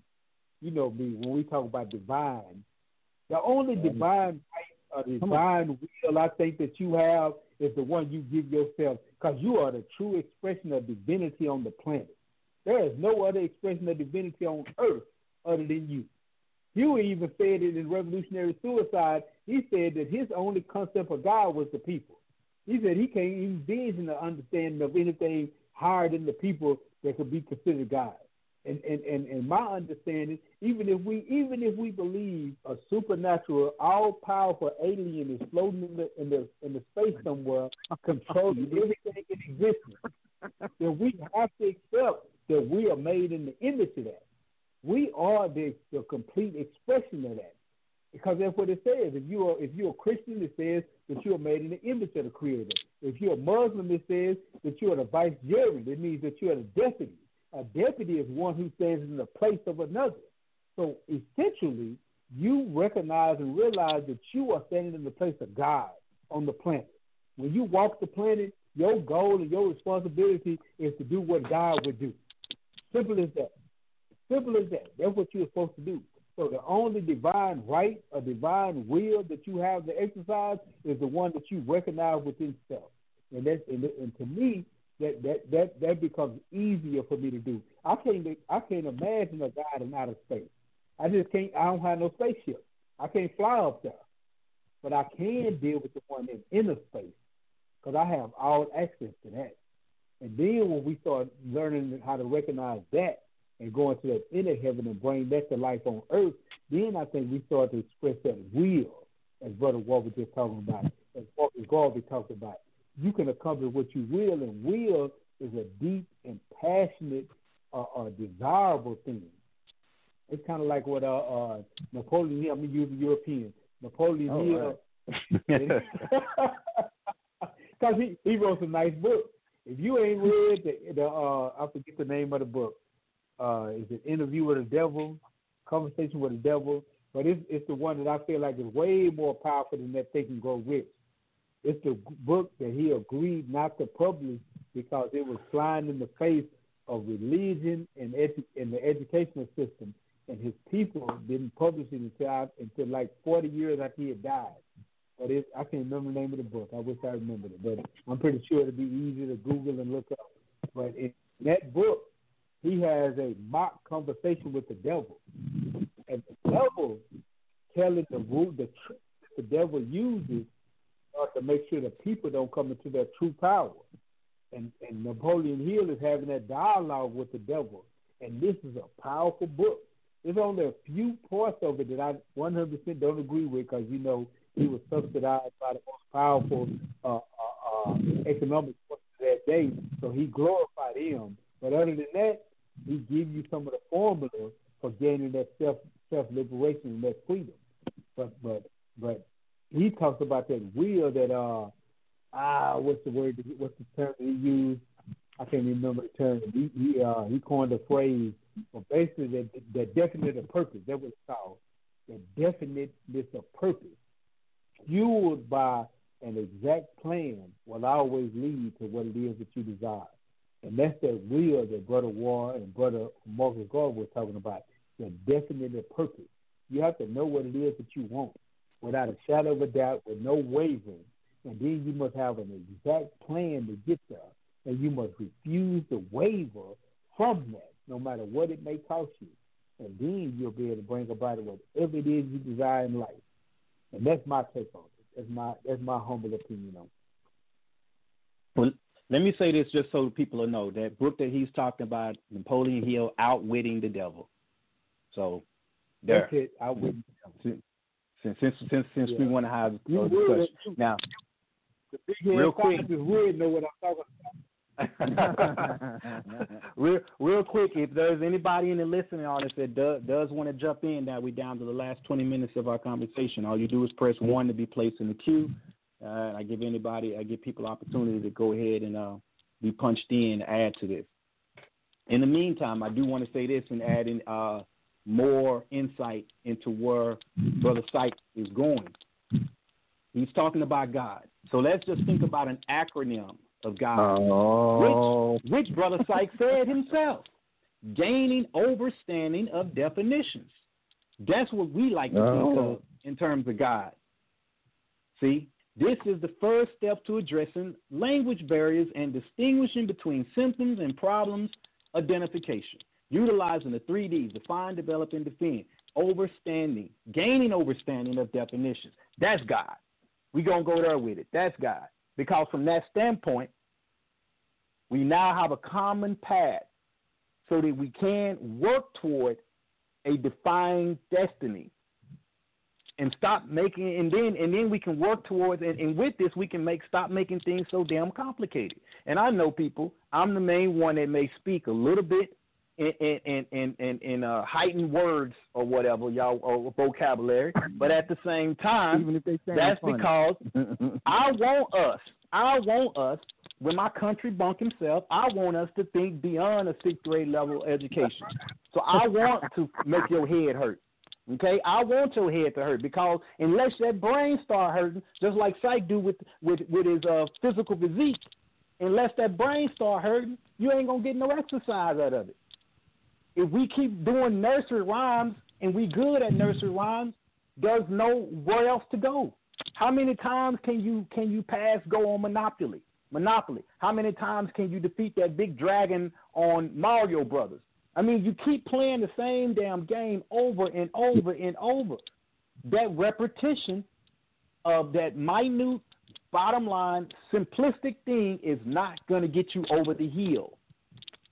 you know me. When we talk about divine, the only divine right, uh, divine will I think that you have is the one you give yourself, because you are the true expression of divinity on the planet. There is no other expression of divinity on earth other than you. Huey even said it in Revolutionary Suicide He said that his only concept of God was the people. He said he can't even envision the understanding of anything higher than the people that could be considered God. And and, and, and my understanding, even if we even if we believe a supernatural, all powerful alien is floating in the in the in the space somewhere, controlling everything in existence, then we have to accept that we are made in the image of that. We are the, the complete expression of that. Because that's what it says. If you are if you're a Christian, it says that you are made in the image of the Creator. If you're a Muslim, it says that you are the vicegerent. It means that you are the deputy. A deputy is one who stands in the place of another. So essentially, you recognize and realize that you are standing in the place of God on the planet. When you walk the planet, your goal and your responsibility is to do what God would do. Simple as that. Simple as that. That's what you're supposed to do. So the only divine right or divine will that you have to exercise is the one that you recognize within self. And that's and, and to me that, that that that becomes easier for me to do. I can't I can't imagine a God in outer space. I just can't. I don't have no spaceship. I can't fly up there, but I can deal with the one in inner space because I have all access to that. And then when we start learning how to recognize that, and go into that inner heaven and bring that to life on earth, then I think we start to express that will, as Brother Walker just talking about, as Walter Garvey talked about. You can accomplish what you will, and will is a deep and passionate uh, uh, desirable thing. It's kind of like what uh, uh, Napoleon Hill, I'm going to use the European. Napoleon oh, Hill, because right. he, he wrote some nice books. If you ain't read the, the uh, I forget the name of the book, uh, is it Interview with the Devil, Conversation with the Devil, but it's it's the one that I feel like is way more powerful than that Think and Grow Rich. It's the book that he agreed not to publish because it was flying in the face of religion and edu- and the educational system, and his people didn't publish it until until like forty years after he had died. But it, I can't remember the name of the book. I wish I remembered it, but I'm pretty sure it'd be easy to Google and look up. But in that book, he has a mock conversation with the devil. And the devil telling the rule the trick the devil uses to make sure the people don't come into their true power. And, and Napoleon Hill is having that dialogue with the devil. And this is a powerful book. There's only a few parts of it that I 100% don't agree with because, you know, he was subsidized by the most powerful uh, uh, uh, economic forces that day. So he glorified him. But other than that, he give you some of the formulas for gaining that self self liberation and that freedom. But but but he talks about that will that uh ah what's the word what's the term he used? I can't remember the term. He he uh he coined the phrase but basically that that definite of purpose, that was called. The definiteness of purpose. Fueled by an exact plan will always lead to what it is that you desire. And that's that will that Brother War and Brother Marcus Garvey were talking about, the definite purpose. You have to know what it is that you want without a shadow of a doubt, with no wavering. And then you must have an exact plan to get there. And you must refuse to waver from that, no matter what it may cost you. And then you'll be able to bring about whatever it is you desire in life. And that's my take on it. That's my that's my humble opinion on it. Well, let me say this just so people will know that book that he's talking about, Napoleon Hill, Outwitting the Devil. So there. That's it. Outwitting since since since since, since yeah. we want to have a discussion now. real quick, is weird. Know what I'm talking about. real, real quick, if there's anybody in the listening audience that does, does want to jump in, now we're down to the last 20 minutes of our conversation. All you do is press one to be placed in the queue. Uh, I give anybody, I give people opportunity to go ahead and uh, be punched in, add to this. In the meantime, I do want to say this and add in uh, more insight into where Brother Sykes is going. He's talking about God. So let's just think about an acronym of God, oh. which, which Brother Sykes said himself gaining overstanding of definitions. That's what we like to oh. think of in terms of God. See, this is the first step to addressing language barriers and distinguishing between symptoms and problems identification, utilizing the three Ds define, develop, and defend. overstanding, gaining overstanding of definitions. That's God. We're going to go there with it. That's God. Because from that standpoint, we now have a common path so that we can work toward a defined destiny and stop making and then and then we can work towards and, and with this we can make stop making things so damn complicated. And I know people, I'm the main one that may speak a little bit in in in in, in uh, heightened words or whatever y'all or vocabulary, but at the same time, that's funny. because I want us, I want us when my country bunk himself, I want us to think beyond a sixth grade level education. So I want to make your head hurt. Okay, I want your head to hurt because unless that brain start hurting, just like Psych do with with with his uh, physical physique, unless that brain start hurting, you ain't gonna get no exercise out of it. If we keep doing nursery rhymes and we good at nursery rhymes, there's nowhere else to go. How many times can you can you pass go on Monopoly? Monopoly. How many times can you defeat that big dragon on Mario Brothers? I mean, you keep playing the same damn game over and over and over. That repetition of that minute, bottom line, simplistic thing is not going to get you over the hill.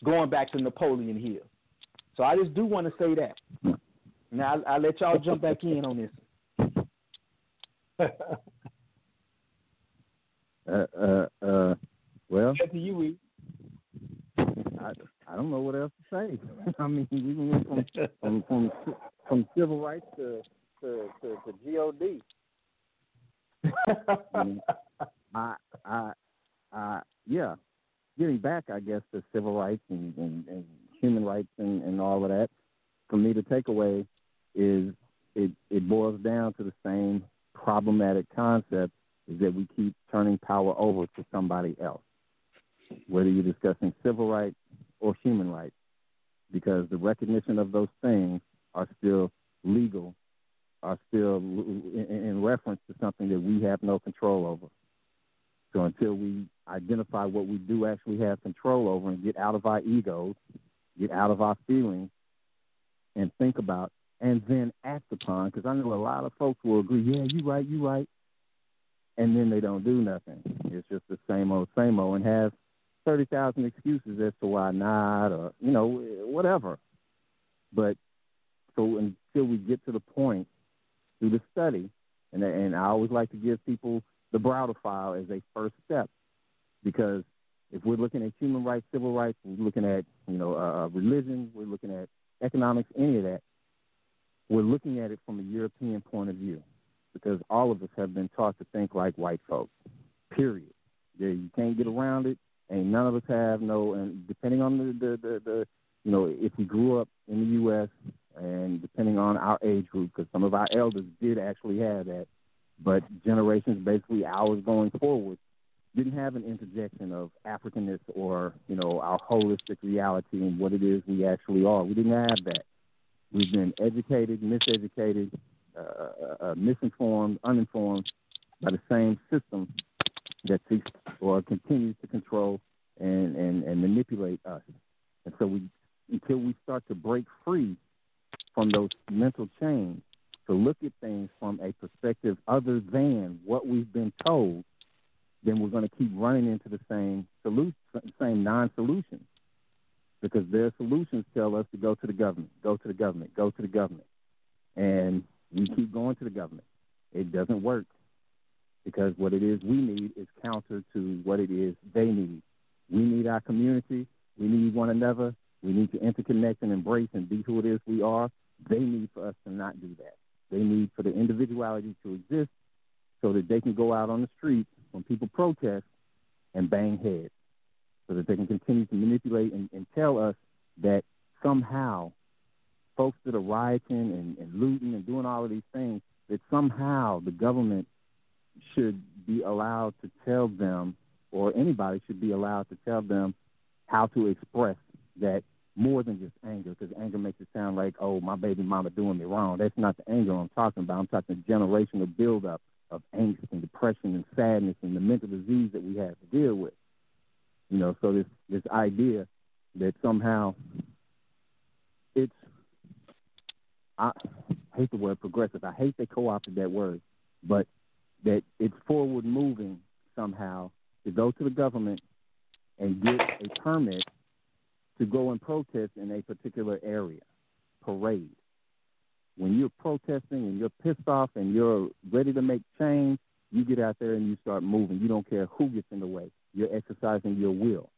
Going back to Napoleon Hill. So I just do want to say that. Now I'll, I'll let y'all jump back in on this. uh, uh, uh, well, to you, I, I don't know what else to say. I mean, we went from from from, from civil rights to to to, to God. I, I, I, yeah. Getting back, I guess, to civil rights and, and, and human rights and, and all of that. For me, the takeaway is it it boils down to the same problematic concept is that we keep turning power over to somebody else, whether you're discussing civil rights or human rights, because the recognition of those things are still legal, are still in, reference to something that we have no control over. So until we identify what we do actually have control over and get out of our egos, get out of our feelings, and think about and then act upon, because I know a lot of folks will agree, yeah, you're right, you're right, and then they don't do nothing. It's just the same old, same old, and have thirty thousand excuses as to why not, or you know, whatever. But so until we get to the point through the study, and and I always like to give people the Browder file as a first step, because if we're looking at human rights, civil rights, we're looking at you know uh, religion, we're looking at economics, any of that, we're looking at it from a European point of view because all of us have been taught to think like white folks. Period. Yeah, you can't get around it. Ain't none of us have no. And depending on the the the, the you know, if we grew up in the U.S. and depending on our age group, because some of our elders did actually have that, but generations, basically ours going forward, didn't have an interjection of Africanness or you know our holistic reality and what it is we actually are. We didn't have that. We've been educated, miseducated, uh, uh, uh, misinformed, uninformed by the same system that seeks or continues to control and, and, and manipulate us. And so we, until we start to break free from those mental chains, to look at things from a perspective other than what we've been told, then we're going to keep running into the same solution, same non-solutions, because their solutions tell us to go to the government, go to the government, go to the government, and we keep going to the government. It doesn't work because what it is we need is counter to what it is they need. We need our community. We need one another. We need to interconnect and embrace and be who it is we are. They need for us to not do that. They need for the individuality to exist so that they can go out on the street when people protest and bang heads so that they can continue to manipulate and, and tell us that somehow folks that are rioting and, and looting and doing all of these things, that somehow the government should be allowed to tell them, or anybody should be allowed to tell them how to express that more than just anger, because anger makes it sound like, oh, my baby mama doing me wrong. That's not the anger I'm talking about. I'm talking generational buildup of angst and depression and sadness and the mental disease that we have to deal with. You know, so this this idea that somehow it's I hate the word progressive. I hate they co-opted that word, but that it's forward moving somehow to go to the government and get a permit to go and protest in a particular area, parade. When you're protesting and you're pissed off and you're ready to make change, you get out there and you start moving. You don't care who gets in the way. You're exercising your will.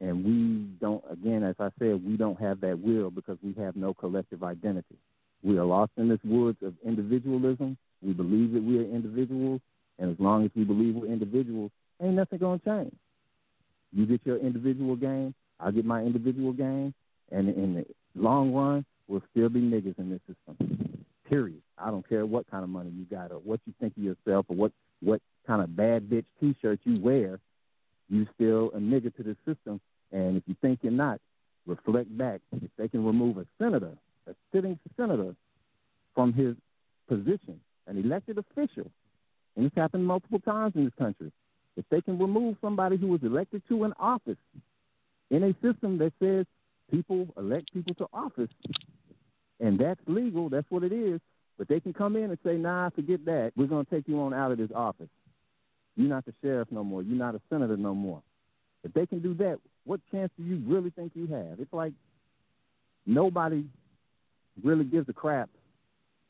And we don't, again, as I said, we don't have that will because we have no collective identity. We are lost in this woods of individualism. We believe that we are individuals, and as long as we believe we're individuals, ain't nothing gonna change. You get your individual game, I get my individual game, and in the long run, we'll still be niggas in this system. Period. I don't care what kind of money you got or what you think of yourself or what what kind of bad bitch T-shirt you wear. You still a nigga to the system, and if you think you're not, reflect back. If they can remove a senator, a sitting senator, from his position, an elected official, and this happened multiple times in this country. If they can remove somebody who was elected to an office in a system that says people elect people to office, and that's legal, that's what it is. But they can come in and say, "Nah, forget that. We're going to take you on out of this office. You're not the sheriff no more. You're not a senator no more." If they can do that, what chance do you really think you have? It's like nobody really gives a crap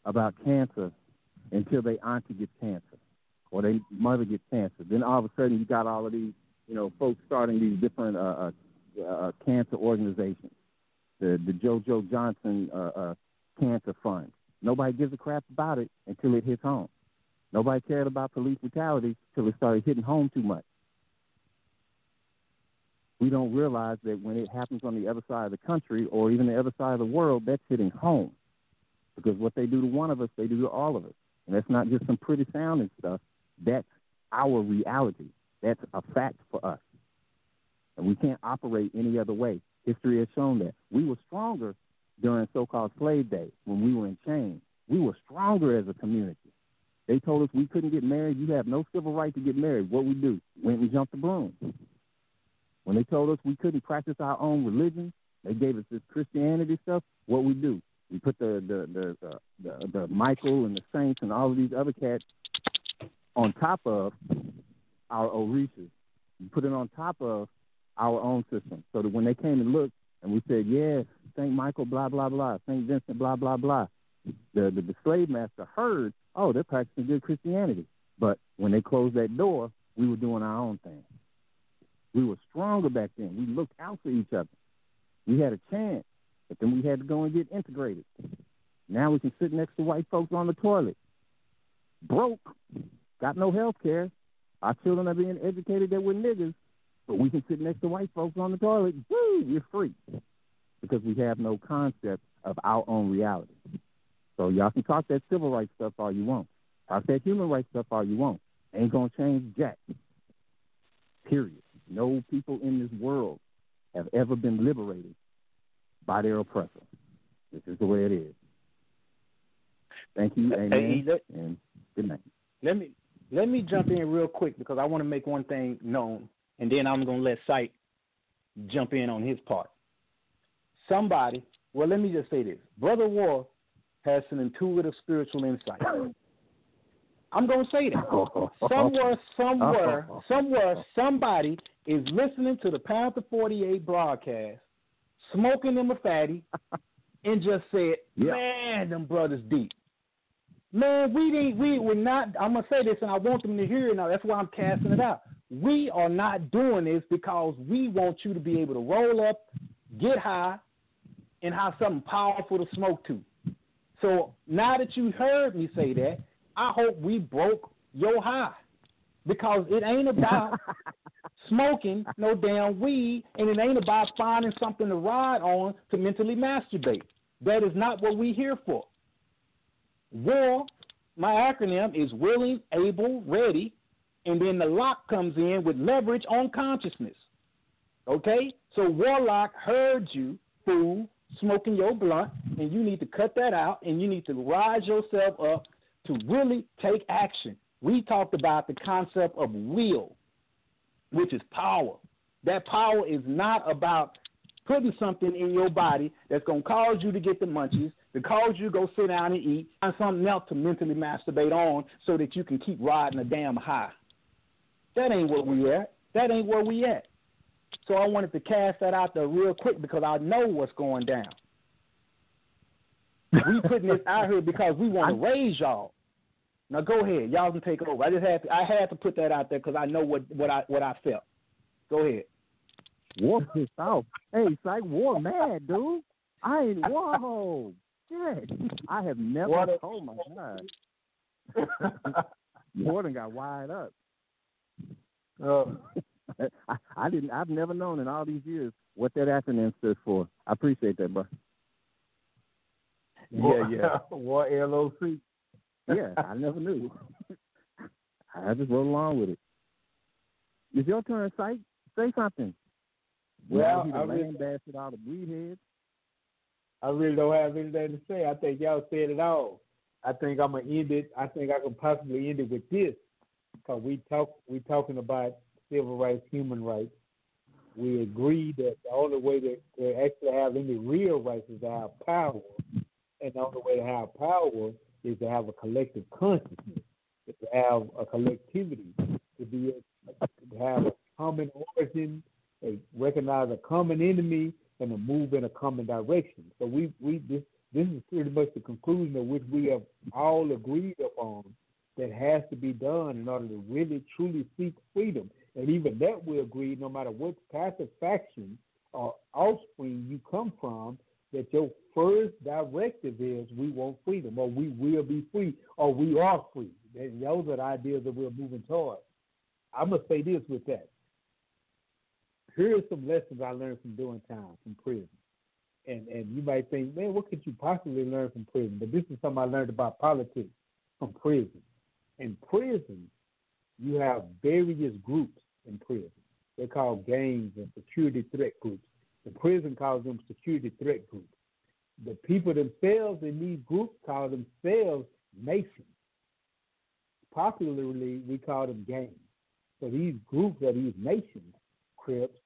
about cancer until their auntie gets cancer or their mother gets cancer. Then all of a sudden you got all of these, you know, folks starting these different uh, uh, uh, cancer organizations. The the JoJo Johnson uh, uh, Cancer Fund. Nobody gives a crap about it until it hits home. Nobody cared about police brutality until it started hitting home too much. We don't realize that when it happens on the other side of the country or even the other side of the world, that's hitting home. Because what they do to one of us, they do to all of us. And that's not just some pretty sounding stuff. That's our reality. That's a fact for us. And we can't operate any other way. History has shown that. We were stronger during so called slave days when we were in chains. We were stronger as a community. They told us we couldn't get married. You have no civil right to get married. What we do? Went and jumped the broom. When they told us we couldn't practice our own religion, they gave us this Christianity stuff. What we do? We put the the the the, the, the Michael and the Saints and all of these other cats on top of our Orishas. We put it on top of our own system, so that when they came and looked, and we said, "Yes, Saint Michael, blah blah blah, Saint Vincent, blah blah blah," the, the the slave master heard, "Oh, they're practicing good Christianity." But when they closed that door, we were doing our own thing. We were stronger back then. We looked out for each other. We had a chance, but then we had to go and get integrated. Now we can sit next to white folks on the toilet. Broke, got no health care. Our children are being educated that we're niggas, but we can sit next to white folks on the toilet. Woo, you're free. Because we have no concept of our own reality. So y'all can talk that civil rights stuff all you want. Talk that human rights stuff all you want. Ain't gonna change jack. Period. No people in this world have ever been liberated by their oppressor. This is the way it is. Thank you, amen, hey, let, and good night. Let me let me jump in real quick because I want to make one thing known, and then I'm going to let Sight jump in on his part. Somebody, well, let me just say this: Brother War has some intuitive spiritual insight. I'm going to say that. Somewhere, somewhere, somewhere, somebody is listening to the Panther 48 broadcast, smoking them a fatty, and just said, "Man, them brothers deep." Man, we didn't. We were not. I'm gonna say this, and I want them to hear it now. That's why I'm casting it out. We are not doing this because we want you to be able to roll up, get high, and have something powerful to smoke to. So now that you heard me say that, I hope we broke your high because it ain't about smoking no damn weed, and it ain't about finding something to ride on to mentally masturbate. That is not what we here for. War, my acronym is willing, able, ready, and then the lock comes in with leverage on consciousness. Okay? So Warlock heard you, fool, smoking your blunt, and you need to cut that out and you need to rise yourself up to really take action. We talked about the concept of will, which is power. That power is not about putting something in your body that's going to cause you to get the munchies, to cause you to go sit down and eat, and something else to mentally masturbate on so that you can keep riding a damn high. That ain't where we at. That ain't where we at. So I wanted to cast that out there real quick because I know what's going down. we putting this out here because we want to raise y'all. Now go ahead, y'all can take over. I just had to, I had to put that out there because I know what what I what I felt. Go ahead. War pissed off. Hey, psych, war mad, dude. I ain't war whoa. Shit. I have never What a- oh my god. Gordon got wired up. Uh, I, I didn't I've never known in all these years what that acronym stood for. I appreciate that, bro. Yeah, yeah. War LOC. Yeah, I never knew. I just rolled along with it. It's your turn, Psych. Say something. Well, the I really- bastard out of breed heads. I really don't have anything to say. I think y'all said it all. I think I'm gonna end it. I think I can possibly end it with this, because we talk we talking about civil rights, human rights. We agree that the only way to, to actually have any real rights is to have power, and the only way to have power is to have a collective consciousness, to have a collectivity, to be to have a common origin, a recognize a common enemy, and to move in a common direction. So we we this this is pretty much the conclusion of which we have all agreed upon that has to be done in order to really truly seek freedom. And even that we agree, no matter what passive faction or offspring you come from, that your first directive is we want freedom, or we will be free, or we are free. And those are the ideas that we're moving toward. I'm gonna say this with that. Here are some lessons I learned from doing time from prison. And and you might think, man, what could you possibly learn from prison? But this is something I learned about politics from prison. In prison, you have various groups in prison. They're called gangs and security threat groups. The prison calls them security threat groups. The people themselves in these groups call themselves nations. Popularly, we call them gangs. So these groups are these nations, Crips,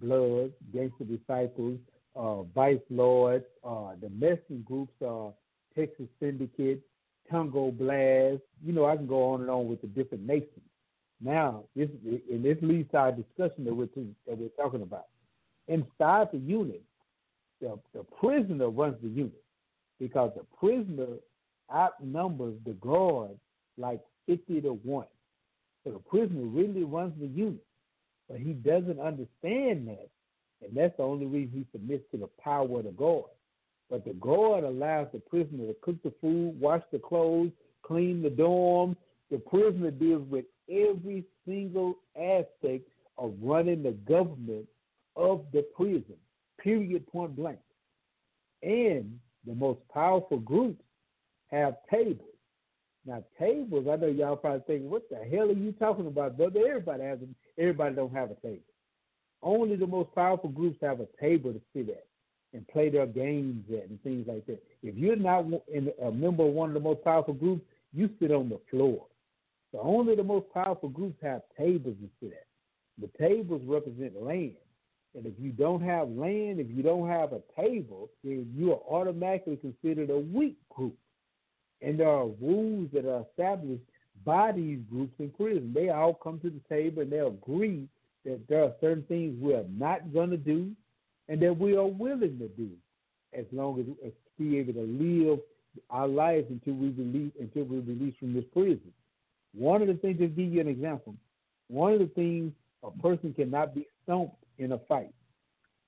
Bloods, Gangster Disciples, uh, Vice Lords, uh, the Mexican groups are Texas Syndicate, Tango Blast. You know, I can go on and on with the different nations. Now, this and this leads to our discussion that we're, that we're talking about. Inside the unit, the, the prisoner runs the unit because the prisoner outnumbers the guard like 50 to 1. So the prisoner really runs the unit, but he doesn't understand that. And that's the only reason he submits to the power of the guard. But the guard allows the prisoner to cook the food, wash the clothes, clean the dorm. The prisoner deals with every single aspect of running the government of the prison, period, point blank. And the most powerful groups have tables. Now, tables, I know y'all probably thinking, what the hell are you talking about, brother? Everybody has them. Everybody don't have a table. Only the most powerful groups have a table to sit at and play their games at and things like that. If you're not a member of one of the most powerful groups, you sit on the floor. So only the most powerful groups have tables to sit at. The tables represent land. And if you don't have land, if you don't have a table, then you are automatically considered a weak group. And there are rules that are established by these groups in prison. They all come to the table and they agree that there are certain things we are not going to do and that we are willing to do as long as, as be able to live our lives until we release until we release from this prison. One of the things, to give you an example, one of the things a person cannot be stumped in a fight.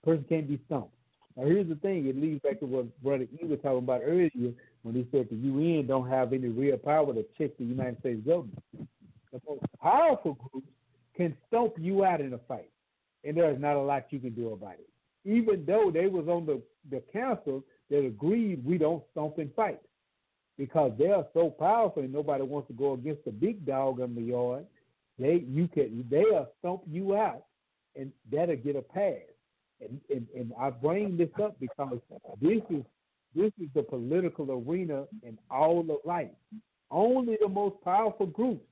Person can't be stumped. Now here's the thing, it leads back to what Brother E was talking about earlier when he said the UN don't have any real power to check the United States government. The most powerful groups can stomp you out in a fight. And there's not a lot you can do about it. Even though they was on the, the council that agreed we don't stomp and fight. Because they are so powerful and nobody wants to go against the big dog in the yard. They you can they'll stomp you out and that'll get a pass. And, and and I bring this up because this is this is the political arena in all of life. Only the most powerful groups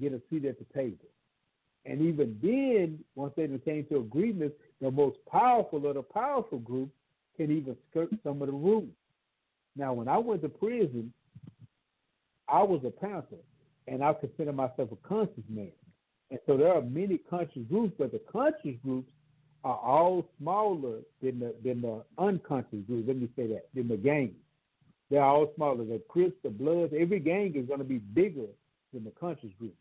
get a seat at the table. And even then, once they came to agreements, the most powerful of the powerful groups can even skirt some of the rules. Now, when I went to prison, I was a panther, and I consider myself a conscious man. And so there are many conscious groups, but the conscious groups are all smaller than the than the unconscious groups. Let me say that than the gangs. They're all smaller. The Crips, the Bloods, every gang is going to be bigger than the conscious groups.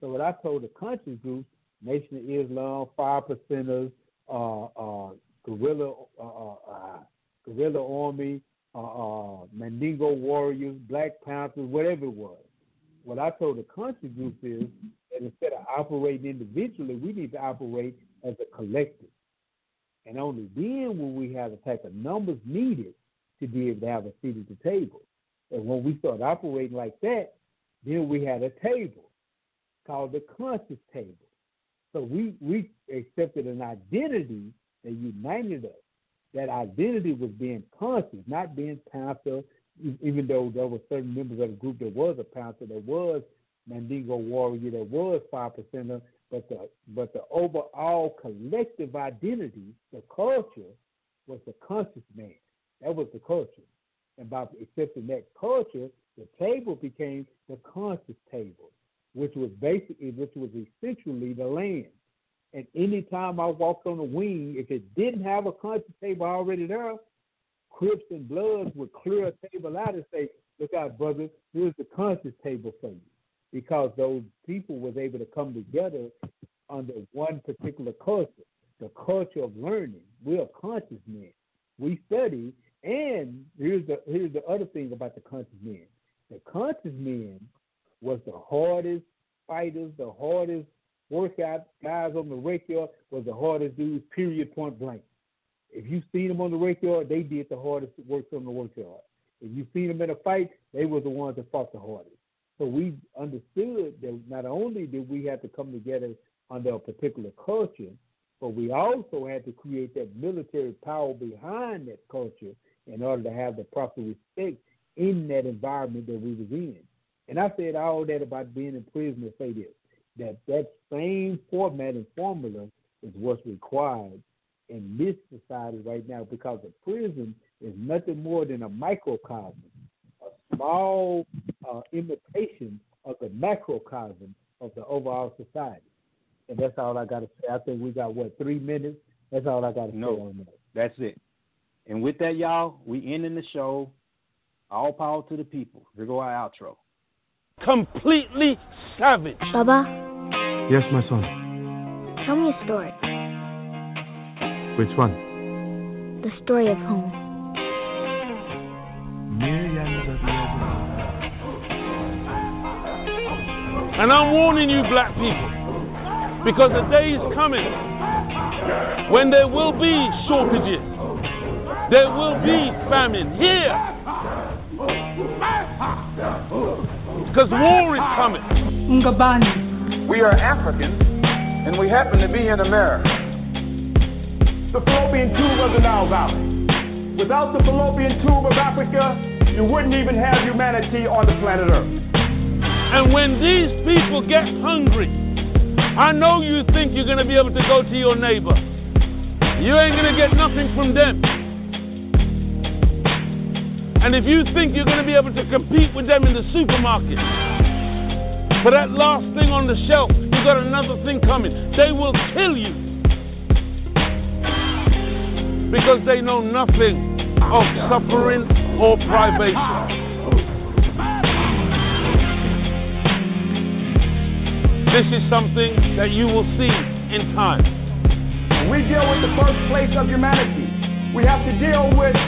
So what I told the conscious groups, Nation of Islam, Five Percenters, uh, uh, Guerrilla, uh, uh, uh Guerrilla Army, uh, Mandingo Warriors, Black Panthers, whatever it was. What I told the conscious groups is that instead of operating individually, we need to operate as a collective. And only then will we have the type of numbers needed to be able to have a seat at the table. And when we start operating like that, then we had a table called the conscious table. So we, we accepted an identity that united us. That identity was being conscious, not being panther, even though there were certain members of the group that was a panther, that was Mandingo warrior, there was five percenter, but the but the overall collective identity, the culture, was the conscious man. That was the culture. And by accepting that culture, the table became the conscious table, which was basically, which was essentially the land. And anytime I walked on the wing, if it didn't have a conscious table already there, Crips and Bloods would clear a table out and say, look out, brother, here's the conscious table for you. Because those people was able to come together under one particular culture, the culture of learning. We're conscious men. We study and here's the here's the other thing about the conscious men. The conscious men was the hardest fighters, the hardest workout guys on the rec was the hardest dudes, period point blank. If you seen them on the rec they did the hardest work on the work. If you seen them in a fight, they were the ones that fought the hardest. So we understood that not only did we have to come together under a particular culture, but we also had to create that military power behind that culture in order to have the proper respect in that environment that we was in. And I said all that about being in prison to say this, that that same format and formula is what's required in this society right now because a prison is nothing more than a microcosm, a small uh, imitation of the macrocosm of the overall society. And that's all I got to say. I think we got, what, three minutes? That's all I got to no, say on that. That's it. And with that, y'all, we ending the show. All power to the people. Here go our outro. Completely savage. Baba. Yes, my son. Tell me a story. Which one? The story of home. And I'm warning you, black people, because the day is coming when there will be shortages there will be famine here. Because war is coming. Ngabani. We are Africans, and we happen to be in America. The fallopian tube of the Nile Valley. Without the fallopian tube of Africa, you wouldn't even have humanity on the planet Earth. And when these people get hungry, I know you think you're going to be able to go to your neighbor. You ain't going to get nothing from them. And if you think you're going to be able to compete with them in the supermarket, for that last thing on the shelf, you've got another thing coming. They will kill you. Because they know nothing of suffering or privation. This is something that you will see in time. we deal with the birthplace of humanity. We have to deal with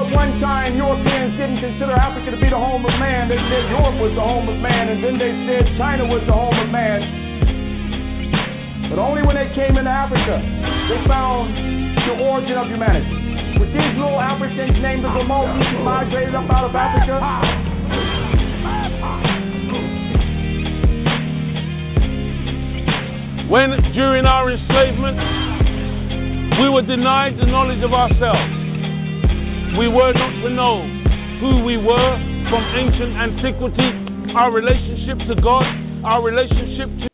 at one time, Europeans didn't consider Africa to be the home of man. They said Europe was the home of man, and then they said China was the home of man. But only when they came into Africa, they found the origin of humanity. With these little Africans named the Ramones who migrated up out of Africa, when during our enslavement we were denied the knowledge of ourselves. We were not to know who we were from ancient antiquity, our relationship to God, our relationship to